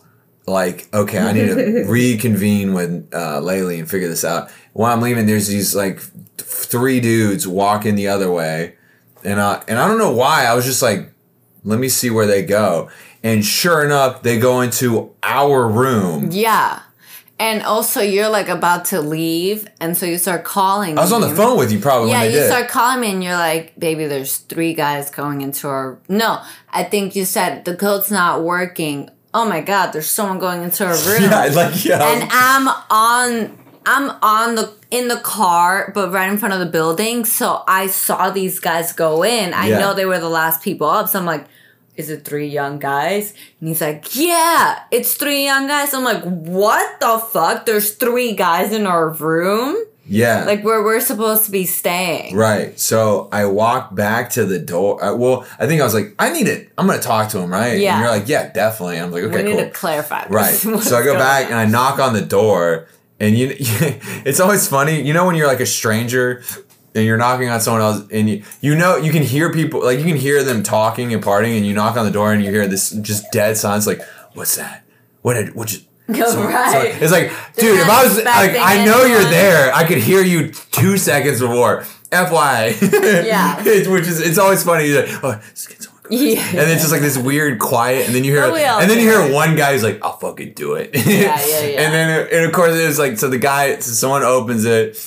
Speaker 2: Like, okay, I need to (laughs) reconvene with uh, Laylee and figure this out. While I'm leaving, there's these like th- three dudes walking the other way, and uh, and I don't know why. I was just like, let me see where they go. And sure enough, they go into our room.
Speaker 1: Yeah. And also, you're like about to leave, and so you start calling.
Speaker 2: I was on the phone with you probably
Speaker 1: Yeah, you
Speaker 2: did.
Speaker 1: start calling me, and you're like, "Baby, there's three guys going into our." No, I think you said the code's not working. Oh my god, there's someone going into our (laughs) room.
Speaker 2: yeah, like yeah.
Speaker 1: and I'm on I'm on the in the car but right in front of the building so I saw these guys go in I
Speaker 2: Yeah.
Speaker 1: know they were the last people up so I'm like is it three young guys? And he's like, yeah, it's three young guys. I'm like, what the fuck? There's three guys in our room?
Speaker 2: Yeah.
Speaker 1: Like where we're supposed to be staying.
Speaker 2: Right. So I walked back to the door. uh, well, I think I was like, I need it. I'm going to talk to him, right?
Speaker 1: Yeah.
Speaker 2: And you're like, yeah, definitely. I'm like,
Speaker 1: We
Speaker 2: okay,
Speaker 1: need
Speaker 2: cool.
Speaker 1: to clarify. this.
Speaker 2: Right. (laughs) So I go back
Speaker 1: on?
Speaker 2: and I knock on the door, and you, (laughs) it's always funny. You know when you're like a stranger and you're knocking on someone else, and you you know you can hear people like you can hear them talking and partying, and you knock on the door and you hear this just dead silence. Like, what's that? What did what just? (laughs) So- so- it's like,
Speaker 1: They're
Speaker 2: dude, if I was like, I know you're there. I could hear you two seconds before. FY.
Speaker 1: Yeah. (laughs)
Speaker 2: It- which is it's always funny. You're like, oh, just get someone.
Speaker 1: Yeah.
Speaker 2: And it's just like this weird quiet, and then you hear,
Speaker 1: But we all
Speaker 2: and then you hear one guy who's like, "I'll fucking do it."
Speaker 1: Yeah, yeah, (laughs) yeah.
Speaker 2: and then, and of course, it's like, so the guy, so someone opens it,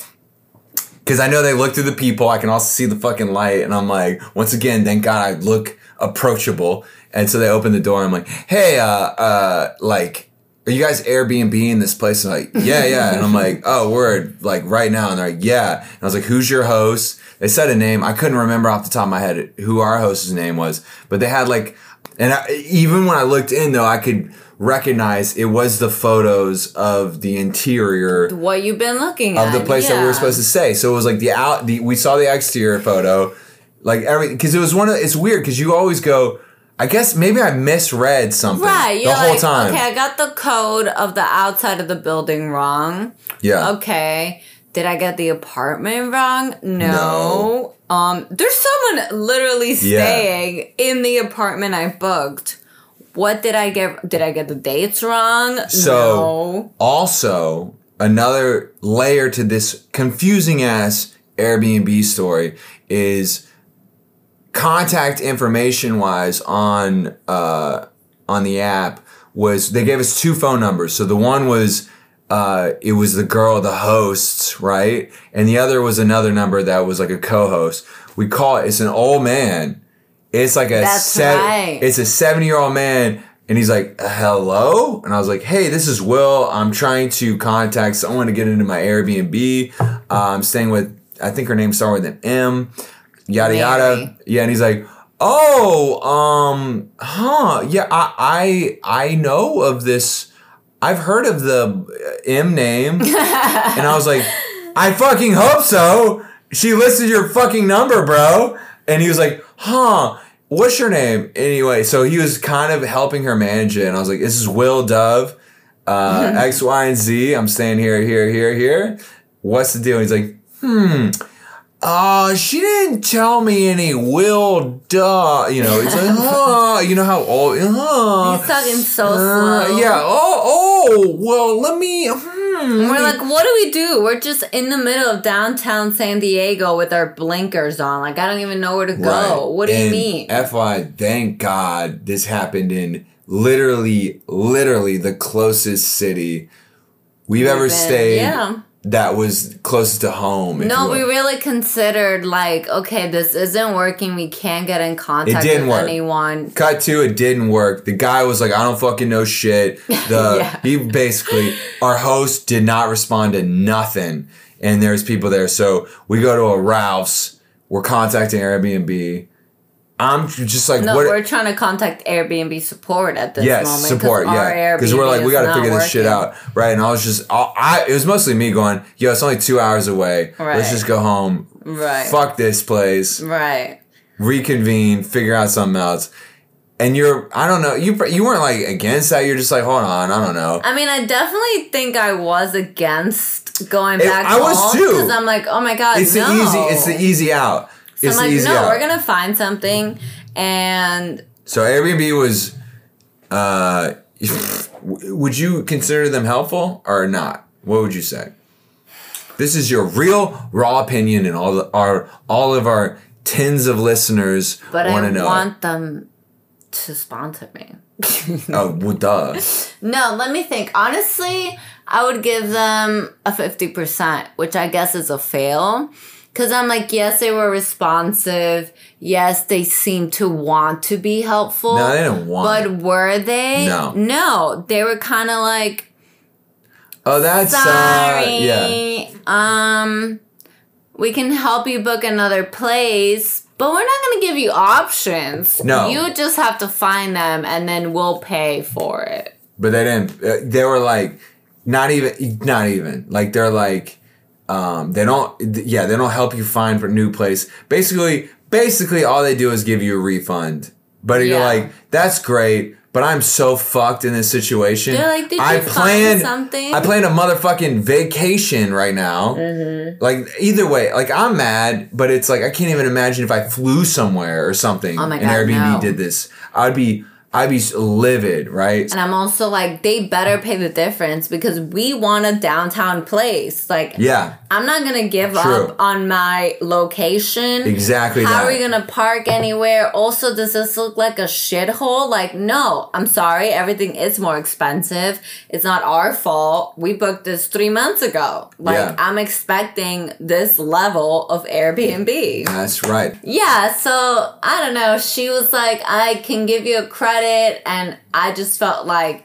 Speaker 2: because I know they look through the people. I can also see the fucking light, and I'm like, once again, thank God I look approachable. And so they open the door. I'm like, hey, uh, uh, like. Are you guys Airbnb in this place? And I'm like, yeah, yeah. And I'm like, (laughs) oh, word, like right now. And they're like, yeah. And I was like, who's your host? They said a name. I couldn't remember off the top of my head who our host's name was, but they had like, and I, even when I looked in though, I could recognize it was the photos of the interior
Speaker 1: what you've been looking
Speaker 2: of
Speaker 1: at.
Speaker 2: the place that we were supposed to stay. So it was like the out, the we saw the exterior photo, like every because it was one of it's weird because you always go. I guess maybe I misread something
Speaker 1: Right,
Speaker 2: the whole
Speaker 1: like,
Speaker 2: time.
Speaker 1: okay, I got the code of the outside of the building wrong.
Speaker 2: Yeah.
Speaker 1: Okay. Did I get the apartment wrong? No. Um, there's someone literally
Speaker 2: Yeah.
Speaker 1: staying in the apartment I booked. What did I get? Did I get the dates wrong?
Speaker 2: So
Speaker 1: no.
Speaker 2: also another layer to this confusing ass Airbnb story is contact information wise on uh on the app was they gave us two phone numbers. So the one was uh it was the girl, the hosts, right? And the other was another number that was like a co-host. We call it it's an old man. It's like a
Speaker 1: That's
Speaker 2: se-
Speaker 1: right.
Speaker 2: it's a 70 year old man and he's like hello? And i was like hey this is will. I'm trying to contact someone to get into my airbnb. Uh, i'm staying with i think her name started with an m yada yada. Yeah and he's like oh um huh. Yeah i i i know of this. I've heard of the m name. (laughs) And I was like, I fucking hope so. She listed your fucking number, bro. And he was like, huh, what's your name? Anyway, so he was kind of helping her manage it. And I was like, this is Will Dove, uh, (laughs) X, Y, and Z. I'm staying here, here, here, here. What's the deal? He's like, hmm. Uh, she didn't tell me any Will Duh. You know, it's like, (laughs) oh, you know how old, oh.
Speaker 1: He's talking so
Speaker 2: uh,
Speaker 1: slow.
Speaker 2: yeah. Oh, oh. Well, let me. Hmm, let
Speaker 1: We're like, what do we do? We're just in the middle of downtown San Diego with our blinkers on. Like, I don't even know where to go.
Speaker 2: Right.
Speaker 1: What do you mean?
Speaker 2: FY, thank God this happened in literally, literally the closest city we've ever
Speaker 1: been-
Speaker 2: stayed
Speaker 1: yeah.
Speaker 2: That was closest to home.
Speaker 1: No, we really considered like, okay, this isn't working. We can't get in contact it
Speaker 2: didn't
Speaker 1: with
Speaker 2: work.
Speaker 1: anyone.
Speaker 2: Cut to it didn't work. The guy was like, I don't fucking know shit. (laughs) The
Speaker 1: Yeah.
Speaker 2: he basically our host did not respond to nothing. And there's people there. So we go to a Ralph's. We're contacting Airbnb. I'm just like,
Speaker 1: No, we're trying to contact Airbnb support at this
Speaker 2: yes,
Speaker 1: moment.
Speaker 2: support, yeah, because we're like, we got to figure this shit out, right? And I was just, I, I, it was mostly me going, yo, it's only two hours away.
Speaker 1: Right.
Speaker 2: Let's just go home.
Speaker 1: Right.
Speaker 2: Fuck this place.
Speaker 1: Right.
Speaker 2: Reconvene. Figure out something else. And you're, I don't know, you you weren't like against that. You're just like, hold on, I don't know.
Speaker 1: I mean, I definitely think I was against going
Speaker 2: It-
Speaker 1: back
Speaker 2: I was too.
Speaker 1: because I'm like, oh my god,
Speaker 2: It's
Speaker 1: no.
Speaker 2: the easy, it's the easy out. It's
Speaker 1: I'm like,
Speaker 2: easy
Speaker 1: no,
Speaker 2: out.
Speaker 1: we're gonna find something, and
Speaker 2: so Airbnb was, uh, (laughs) would you consider them helpful or not? What would you say? This is your real raw opinion, and all the, our all of our tens of listeners
Speaker 1: but
Speaker 2: want
Speaker 1: I
Speaker 2: to know.
Speaker 1: want them to sponsor me. (laughs)
Speaker 2: Oh, well, duh. (laughs)
Speaker 1: No, let me think. Honestly, I would give them a 50%, which I guess is a fail. Because I'm like, yes, they were responsive. Yes, they seem to want to be helpful.
Speaker 2: No, they didn't want.
Speaker 1: But were they?
Speaker 2: No.
Speaker 1: No, they were kind of like,
Speaker 2: oh, that's
Speaker 1: sorry.
Speaker 2: uh, yeah.
Speaker 1: Um, we can help you book another place, But we're not going to give you options.
Speaker 2: No.
Speaker 1: You just have to find them and then we'll pay for it.
Speaker 2: But they didn't. uh, They were like, not even, not even. Like they're like, um, they don't. Yeah, they don't help you find for a new place. Basically, basically, all they do is give you a refund. But you're like, that's great. But I'm so fucked in this situation.
Speaker 1: They're like, "Did
Speaker 2: I planned
Speaker 1: something?"
Speaker 2: I planned a motherfucking vacation right now.
Speaker 1: Mm-hmm.
Speaker 2: Like either way, like I'm mad, but it's like I can't even imagine if I flew somewhere or something.
Speaker 1: Oh my
Speaker 2: and Airbnb
Speaker 1: no.
Speaker 2: did this. I'd be, I'd be livid, right?
Speaker 1: And I'm also like, they better pay the difference because we want a downtown place. Like,
Speaker 2: Yeah,
Speaker 1: I'm not gonna give
Speaker 2: True.
Speaker 1: up on my location.
Speaker 2: exactly.
Speaker 1: How
Speaker 2: that.
Speaker 1: are we gonna park anywhere? Also, does this look like a shithole? Like, no, I'm sorry, everything is more expensive. It's not our fault. We booked this three months ago. Like,
Speaker 2: Yeah.
Speaker 1: I'm expecting this level of Airbnb.
Speaker 2: That's right.
Speaker 1: Yeah, so I don't know. She was like, I can give you a credit, and I just felt like,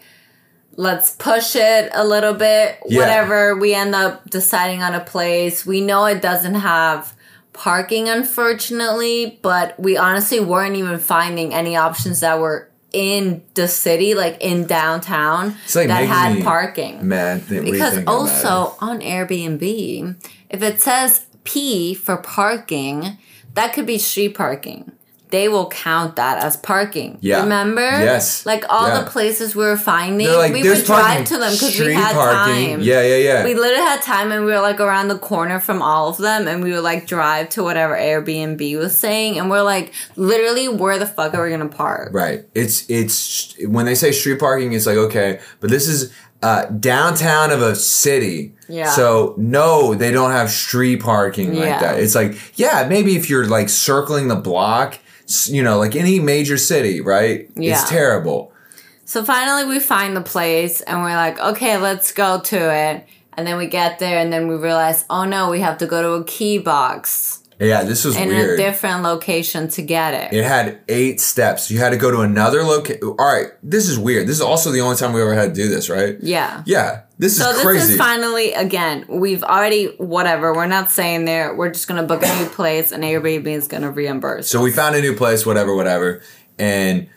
Speaker 1: let's push it a little bit.
Speaker 2: Yeah.
Speaker 1: Whatever. We end up deciding on a place. We know it doesn't have parking, unfortunately, but we honestly weren't even finding any options that were in the city, like in downtown,
Speaker 2: like
Speaker 1: that had parking.
Speaker 2: Mad.
Speaker 1: Because also on Airbnb, if it says P for parking, that could be street parking. They will count that as parking.
Speaker 2: Yeah.
Speaker 1: Remember?
Speaker 2: Yes.
Speaker 1: Like all
Speaker 2: Yeah.
Speaker 1: the places we were finding,
Speaker 2: like,
Speaker 1: we
Speaker 2: "There's
Speaker 1: would drive to them because we had
Speaker 2: parking."
Speaker 1: time.
Speaker 2: Yeah, yeah, yeah.
Speaker 1: We literally had time and we were like around the corner from all of them and we would like drive to whatever Airbnb was saying and we're like, literally, where the fuck are we gonna park?
Speaker 2: Right. It's it's when they say street parking, it's like okay, but this is uh, downtown of a city.
Speaker 1: Yeah.
Speaker 2: So no, they don't have street parking like
Speaker 1: Yeah.
Speaker 2: that. It's like yeah, maybe if you're like circling the block, you know, like any major city, right?
Speaker 1: Yeah.
Speaker 2: It's terrible.
Speaker 1: So finally, we find the place and we're like, okay, let's go to it. And then we get there and then we realize, oh no, we have to go to a key box
Speaker 2: Yeah, this was
Speaker 1: in
Speaker 2: weird.
Speaker 1: a different location to get it.
Speaker 2: it had eight steps. You had to go to another location. All right, this is weird. This is also the only time we ever had to do this, right?
Speaker 1: yeah.
Speaker 2: Yeah, this is
Speaker 1: So
Speaker 2: is
Speaker 1: this
Speaker 2: crazy.
Speaker 1: is finally again. We've already whatever. We're not saying there. We're just gonna book a new place, and Airbnb is gonna reimburse.
Speaker 2: So we found a new place, whatever, whatever. And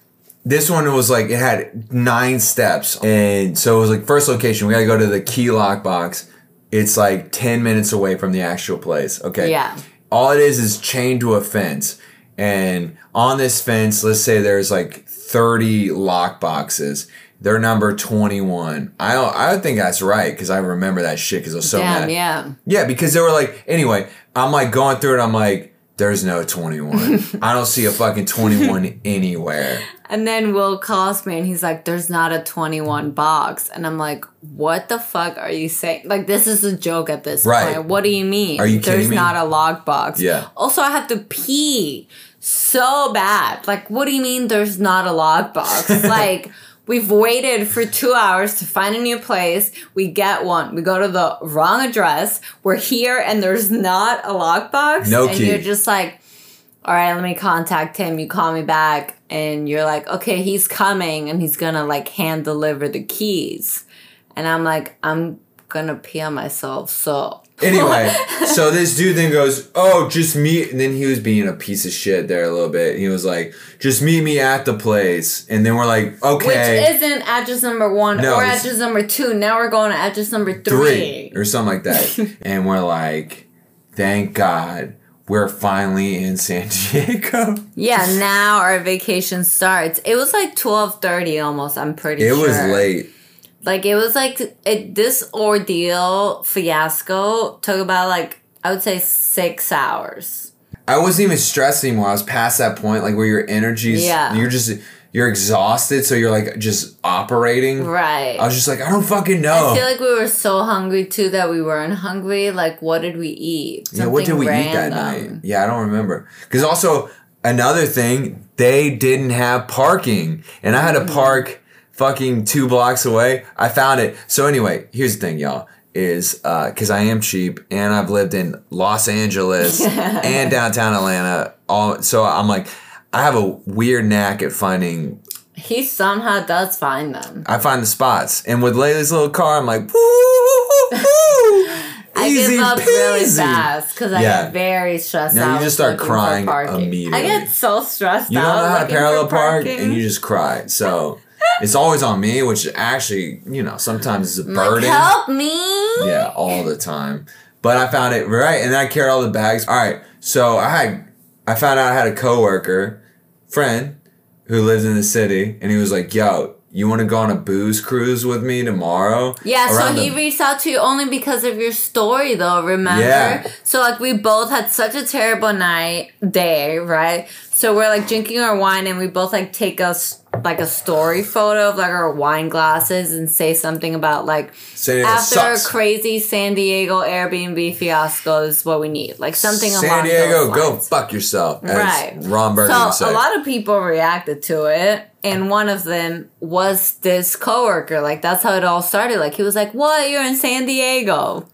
Speaker 2: this one was like, it had nine steps. And so it was like, first location, we gotta go to the key lock box. It's like 10 minutes away from the actual place. Okay.
Speaker 1: Yeah.
Speaker 2: All it is is chained to a fence. And on this fence, let's say there's like 30 lock boxes. They're number 21. I don't, I think that's right because I remember that shit because I was so
Speaker 1: Damn,
Speaker 2: mad.
Speaker 1: yeah.
Speaker 2: Yeah, because they were like, anyway, I'm like going through it. I'm like, there's no 21. (laughs) I don't see a fucking 21 anywhere.
Speaker 1: And then Will calls me and he's like, "There's not a 21 box," and I'm like, "What the fuck are you saying? Like, this is a joke at this
Speaker 2: Right.
Speaker 1: point. What do you mean?
Speaker 2: Are you kidding
Speaker 1: There's
Speaker 2: me?
Speaker 1: not a log box.
Speaker 2: Yeah.
Speaker 1: Also, I have to pee so bad. Like, what do you mean? There's not a log box? (laughs) like. We've waited for two hours to find a new place. We get one. We go to the wrong address. We're here and there's not a lockbox.
Speaker 2: No
Speaker 1: and
Speaker 2: key.
Speaker 1: you're just like, all right, let me contact him. You call me back and you're like, okay, he's coming and he's gonna like hand deliver the keys. And I'm like, I'm gonna pee on myself. So (laughs)
Speaker 2: Anyway, so this dude then goes, "Oh, just meet." And then he was being a piece of shit there a little bit. He was like, "Just meet me at the place." And then we're like, "Okay," which
Speaker 1: isn't address number one
Speaker 2: No,
Speaker 1: or address number two. Now we're going to address number
Speaker 2: three
Speaker 1: three.
Speaker 2: or something like that." (laughs) and we're like, "Thank God." We're finally in San (laughs) Diego.
Speaker 1: Yeah, now our vacation starts. It was like twelve thirty almost. I'm pretty
Speaker 2: It
Speaker 1: sure.
Speaker 2: was late.
Speaker 1: Like it was like it, this ordeal fiasco took about like I would say six hours.
Speaker 2: I wasn't even stressed anymore. I was past that point, like where your energy's,
Speaker 1: Yeah.
Speaker 2: you're just, you're exhausted, so you're like just operating.
Speaker 1: Right.
Speaker 2: I was just like, I don't fucking know.
Speaker 1: I feel like we were so hungry too that we weren't hungry. Like, what did we eat?
Speaker 2: yeah, what did
Speaker 1: Something
Speaker 2: we eat that night? Yeah, I don't remember. Because also another thing, they didn't have parking, and I had
Speaker 1: Mm-hmm.
Speaker 2: to park fucking two blocks away. I found it. So anyway, here's the thing, y'all. Is because I am cheap and I've lived in Los Angeles (laughs) and downtown Atlanta. All so I'm like, I have a weird knack at finding
Speaker 1: He somehow does find them.
Speaker 2: I find the spots. And with Layla's little car, I'm like, woo, woo, woo, woo. (laughs)
Speaker 1: I give up really fast because I
Speaker 2: Yeah.
Speaker 1: get very stressed
Speaker 2: No, you just start crying immediately.
Speaker 1: I get so stressed
Speaker 2: You
Speaker 1: out.
Speaker 2: don't know how to parallel park, and you just cry. So it's always on me, which actually, you know, sometimes is a
Speaker 1: I'm like,
Speaker 2: burden.
Speaker 1: help me.
Speaker 2: Yeah, all the time. But I found it right, and then I carried all the bags. All right, so I had, I found out I had a coworker, friend, who lives in the city, and he was like, "Yo, you want to go on a booze cruise with me tomorrow?"
Speaker 1: Yeah, so he
Speaker 2: the-
Speaker 1: reached out to you only because of your story, though. Remember?
Speaker 2: Yeah.
Speaker 1: So like we both had such a terrible night day, right? So we're like drinking our wine, and we both like take us like a story photo of like our wine glasses and say something about like
Speaker 2: San
Speaker 1: after
Speaker 2: sucks.
Speaker 1: a crazy San Diego Airbnb fiasco is what we need, like something
Speaker 2: San Diego, go fuck yourself.
Speaker 1: Right.
Speaker 2: Ron Burgundy
Speaker 1: So a lot of people reacted to it, and one of them was this coworker. Like that's how it all started. Like he was like, "What? You're in San Diego?"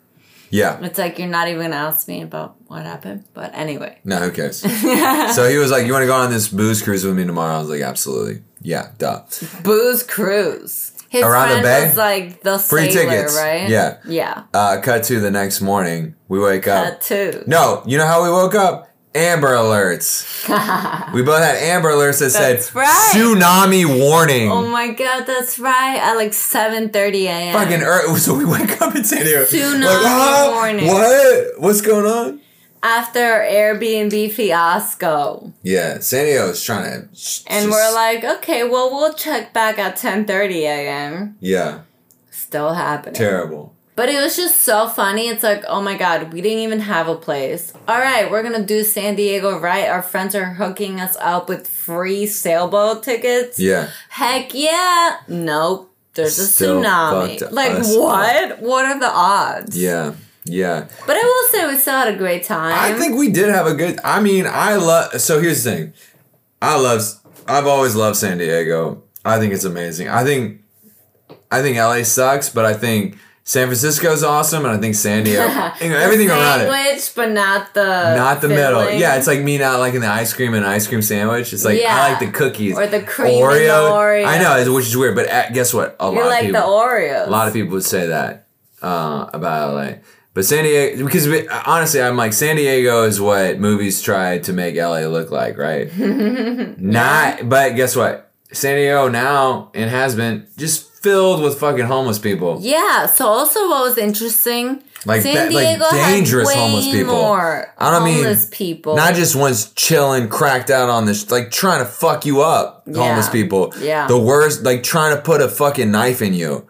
Speaker 2: yeah.
Speaker 1: It's like you're not even gonna ask me about what happened. But anyway,
Speaker 2: No, who cares? (laughs) so he was like, "You want to go on this booze cruise with me tomorrow?" I was like, "Absolutely, yeah, duh."
Speaker 1: booze cruise. His
Speaker 2: Around the bay?
Speaker 1: was like the
Speaker 2: Free
Speaker 1: sailor,
Speaker 2: tickets.
Speaker 1: right?
Speaker 2: Yeah.
Speaker 1: yeah.
Speaker 2: Uh, cut to the next morning. We wake up.
Speaker 1: That too.
Speaker 2: No, you know how we woke up? Amber alerts. (laughs) we both had Amber alerts that
Speaker 1: That's
Speaker 2: said
Speaker 1: right.
Speaker 2: tsunami warning.
Speaker 1: Oh my god, that's right. At like seven thirty a.m.
Speaker 2: Fucking earth. (laughs) So we wake up in San Diego.
Speaker 1: Tsunami warning.
Speaker 2: What? What's going on?
Speaker 1: After Airbnb fiasco.
Speaker 2: Yeah, San Diego's trying to.
Speaker 1: And
Speaker 2: just-
Speaker 1: we're like, okay, well, we'll check back at 10:30 a.m.
Speaker 2: yeah,
Speaker 1: Still happening.
Speaker 2: terrible.
Speaker 1: But it was just so funny. It's like, oh my god, we didn't even have a place. All right, we're gonna do San Diego right. Our friends are hooking us up with free sailboat tickets.
Speaker 2: Yeah.
Speaker 1: Heck yeah. Nope. There's a
Speaker 2: Still
Speaker 1: tsunami. Like what? What are the odds?
Speaker 2: Yeah. Yeah.
Speaker 1: But I will say we still had a great time.
Speaker 2: I think we did have a good. I mean, I love. So here's the thing. I love. I've always loved San Diego. I think it's amazing. I think. I think LA sucks, but I think San Francisco's awesome, and I think San Diego. (laughs) you know, everything around it.
Speaker 1: sandwich, but not the
Speaker 2: Not the middle. Yeah, it's like me not liking the ice cream and ice cream sandwich. It's like
Speaker 1: Yeah.
Speaker 2: I like the cookies
Speaker 1: Or the cream and the Oreo.
Speaker 2: I know, which is weird, but uh, guess what? A
Speaker 1: you
Speaker 2: lot of
Speaker 1: like
Speaker 2: people.
Speaker 1: the Oreos.
Speaker 2: A lot of people would say that uh, about LA. But San Diego, because we- honestly, I'm like, San Diego is what movies try to make LA look like, right? (laughs) Not, but guess what? San Diego now, and has been, just filled with fucking homeless people.
Speaker 1: Yeah. So also, what was interesting?
Speaker 2: Like
Speaker 1: San
Speaker 2: that- like
Speaker 1: Diego
Speaker 2: dangerous
Speaker 1: had way
Speaker 2: homeless people.
Speaker 1: More
Speaker 2: I don't mean-
Speaker 1: homeless people.
Speaker 2: Not just ones chilling, cracked out on this, like trying to fuck you up, homeless people.
Speaker 1: Yeah.
Speaker 2: The worst, like trying to put a fucking knife in you.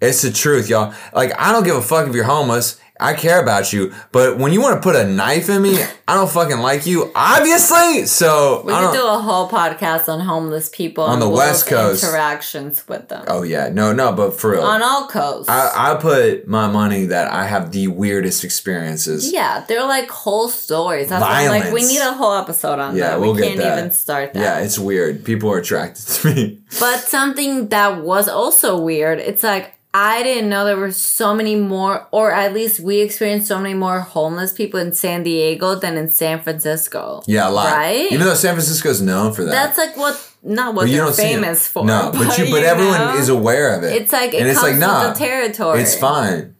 Speaker 2: It's the truth, y'all. Like, I don't give a fuck if you're homeless. I care about you. But when you want to put a knife in me, I don't fucking like you, obviously. So,
Speaker 1: we could do a whole podcast on homeless people
Speaker 2: On the West Coast.
Speaker 1: interactions with them
Speaker 2: oh, yeah. No, no, but for real.
Speaker 1: on all coasts.
Speaker 2: I, I put my money that I have the weirdest experiences.
Speaker 1: yeah, they're like whole stories. That's I'm like, we need a whole episode on
Speaker 2: Yeah,
Speaker 1: that.
Speaker 2: we'll
Speaker 1: we
Speaker 2: get
Speaker 1: can't
Speaker 2: that.
Speaker 1: even start that.
Speaker 2: Yeah, it's weird. People are attracted to me.
Speaker 1: But something that was also weird, it's like I didn't know there were so many more, or at least we experienced so many more homeless people in San Diego than in San Francisco.
Speaker 2: Yeah, a lot.
Speaker 1: Right?
Speaker 2: Even though San Francisco is known for that.
Speaker 1: That's like what, not what
Speaker 2: But you
Speaker 1: they're famous for.
Speaker 2: No, (laughs) but you, but everyone
Speaker 1: know?
Speaker 2: is aware of it.
Speaker 1: It's like it
Speaker 2: and it's like nah,
Speaker 1: the territory.
Speaker 2: it's fine.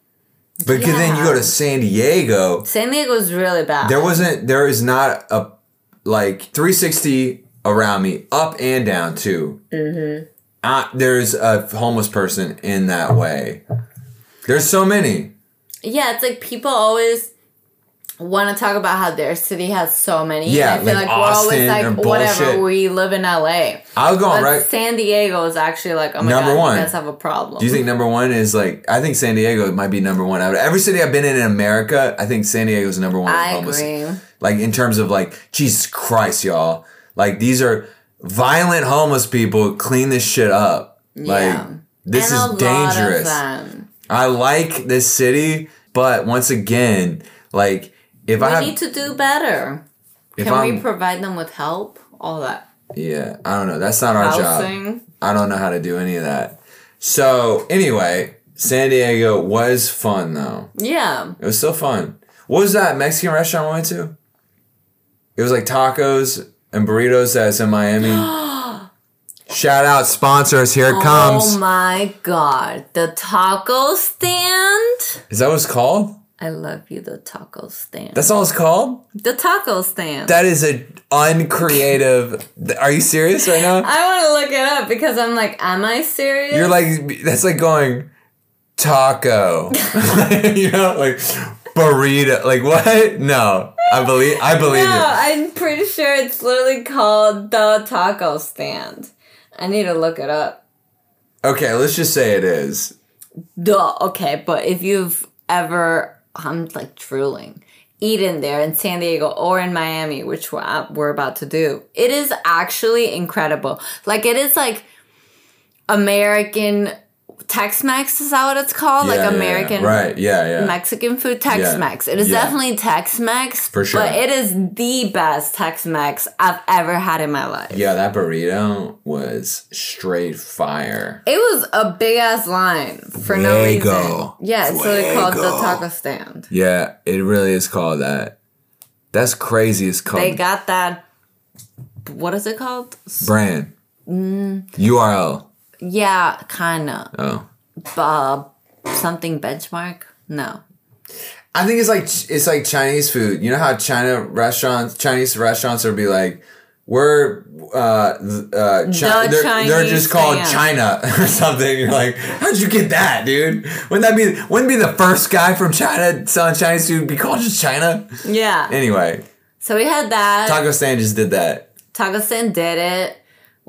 Speaker 2: But 'cause then you go to San Diego,
Speaker 1: San Diego Diego's really bad.
Speaker 2: there wasn't, there is not a like 360 around me, up and down too. Mm-hmm. Uh, there's a homeless person in that way. There's so many.
Speaker 1: Yeah, it's like people always want to talk about how their city has so many.
Speaker 2: Yeah,
Speaker 1: and I feel
Speaker 2: like
Speaker 1: like, we're
Speaker 2: Austin
Speaker 1: always like, whatever, we live in LA.
Speaker 2: I was going
Speaker 1: But
Speaker 2: right.
Speaker 1: San Diego is actually like, oh my
Speaker 2: Number
Speaker 1: god,
Speaker 2: one.
Speaker 1: you guys have a problem.
Speaker 2: Do you think number one is like? I think San Diego might be number one. Out of every city I've been in in America, I think San Diego's number one.
Speaker 1: I
Speaker 2: homeless.
Speaker 1: agree.
Speaker 2: Like in terms of like Jesus Christ, y'all. Like these are violent homeless people. Clean this shit up. Like
Speaker 1: Yeah.
Speaker 2: this
Speaker 1: and
Speaker 2: is dangerous. I like this city, but once again, like if
Speaker 1: We
Speaker 2: I have,
Speaker 1: need to do better. Can
Speaker 2: I'm,
Speaker 1: we provide them with help? All that
Speaker 2: yeah, I don't know. That's not our job. I don't know how to do any of that. So anyway, San Diego was fun though.
Speaker 1: Yeah.
Speaker 2: It was still fun. What was that Mexican restaurant we went to? It was like tacos and burritos that's in Miami. (gasps) Shout out sponsors, here it oh comes.
Speaker 1: Oh my god. The taco stand?
Speaker 2: Is that what it's called?
Speaker 1: I love you, the taco stand.
Speaker 2: That's all it's called.
Speaker 1: the taco stand.
Speaker 2: That is a uncreative. Are you serious right now?
Speaker 1: I want to look it up because I'm like, am I serious?
Speaker 2: You're like that's like going taco. (laughs) you know, like burrito. Like what? No, I believe. I believe
Speaker 1: no,
Speaker 2: it.
Speaker 1: I'm pretty sure it's literally called the taco stand. I need to look it up.
Speaker 2: Okay, let's just say it is.
Speaker 1: Duh. Okay, but if you've ever, I'm like drooling, eaten there in San Diego or in Miami, which we're, we're about to do, it is actually incredible. Like it is like American Tex-Mex is that what it's called?
Speaker 2: Yeah, yeah,
Speaker 1: like
Speaker 2: yeah.
Speaker 1: American
Speaker 2: right? Yeah, yeah.
Speaker 1: Mexican food Tex-Mex. It is
Speaker 2: Yeah.
Speaker 1: definitely Tex-Mex
Speaker 2: For sure.
Speaker 1: but it is the best Tex-Mex I've ever had in my life.
Speaker 2: yeah, that burrito was straight fire.
Speaker 1: It was a big ass line for no reason.
Speaker 2: Fuego.
Speaker 1: Yeah, it's literally called the taco stand.
Speaker 2: Yeah, it really is called that. That's crazy. It's called
Speaker 1: They got that. What is it called?
Speaker 2: brand.
Speaker 1: Mm.
Speaker 2: URL.
Speaker 1: Yeah, kinda.
Speaker 2: Oh.
Speaker 1: Uh, something benchmark? No.
Speaker 2: I think it's like it's like Chinese food. You know how China restaurants, Chinese restaurants, will be like, we're uh, uh, Chi-
Speaker 1: The
Speaker 2: they're, they're just called. China (laughs) or something. You're like, how'd you get that, dude? Wouldn't that be wouldn't be the first guy from China selling Chinese food be called just China?
Speaker 1: Yeah.
Speaker 2: Anyway,
Speaker 1: So we had that.
Speaker 2: Taco Stand just did that.
Speaker 1: Taco stand did it.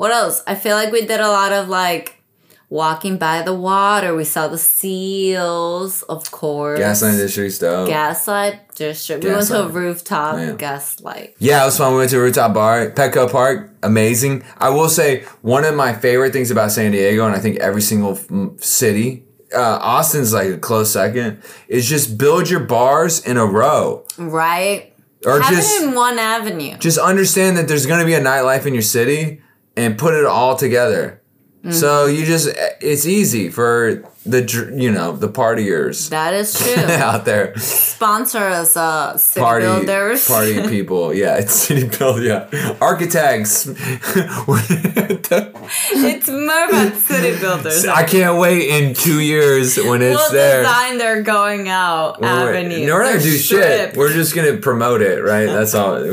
Speaker 1: What else? I feel like we did a lot of like walking by the water. We saw the seals, of course.
Speaker 2: Gaslight District stove.
Speaker 1: Gaslight district. We went to a rooftop
Speaker 2: Yeah.
Speaker 1: gaslight.
Speaker 2: Yeah, it was fun. We went to a rooftop bar, Petco Park, amazing. I will say one of my favorite things about San Diego, and I think every single city, uh, Austin's like a close second, is just build your bars in a row,
Speaker 1: Right?
Speaker 2: or
Speaker 1: Have
Speaker 2: just
Speaker 1: it in one avenue.
Speaker 2: just understand that there's going to be a nightlife in your city, and put it all together.
Speaker 1: Mm.
Speaker 2: So you just, it's easy for the you know the partiers
Speaker 1: That is (laughs) true.
Speaker 2: out there.
Speaker 1: Sponsor us, uh, city
Speaker 2: party
Speaker 1: builders.
Speaker 2: party (laughs) people. Yeah, it's city build. Yeah, architects. (laughs)
Speaker 1: it's more about city builders.
Speaker 2: I can't wait in two years when it's
Speaker 1: we'll
Speaker 2: there.
Speaker 1: design their going out
Speaker 2: We're-
Speaker 1: avenue.
Speaker 2: No, we're not gonna do shit. We're just gonna promote it, right? That's all.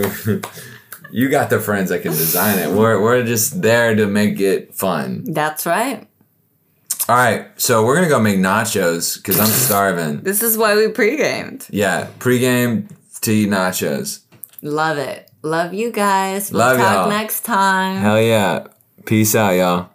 Speaker 2: You got the friends that can design it. We're we're just there to make it fun.
Speaker 1: That's right.
Speaker 2: All right, so we're gonna go make nachos because I'm starving. (laughs)
Speaker 1: This is why we pre-gamed.
Speaker 2: Yeah, pregame to eat nachos.
Speaker 1: Love it. Love you guys. We'll
Speaker 2: Love
Speaker 1: talk
Speaker 2: y'all.
Speaker 1: next time.
Speaker 2: Hell yeah! Peace out, y'all.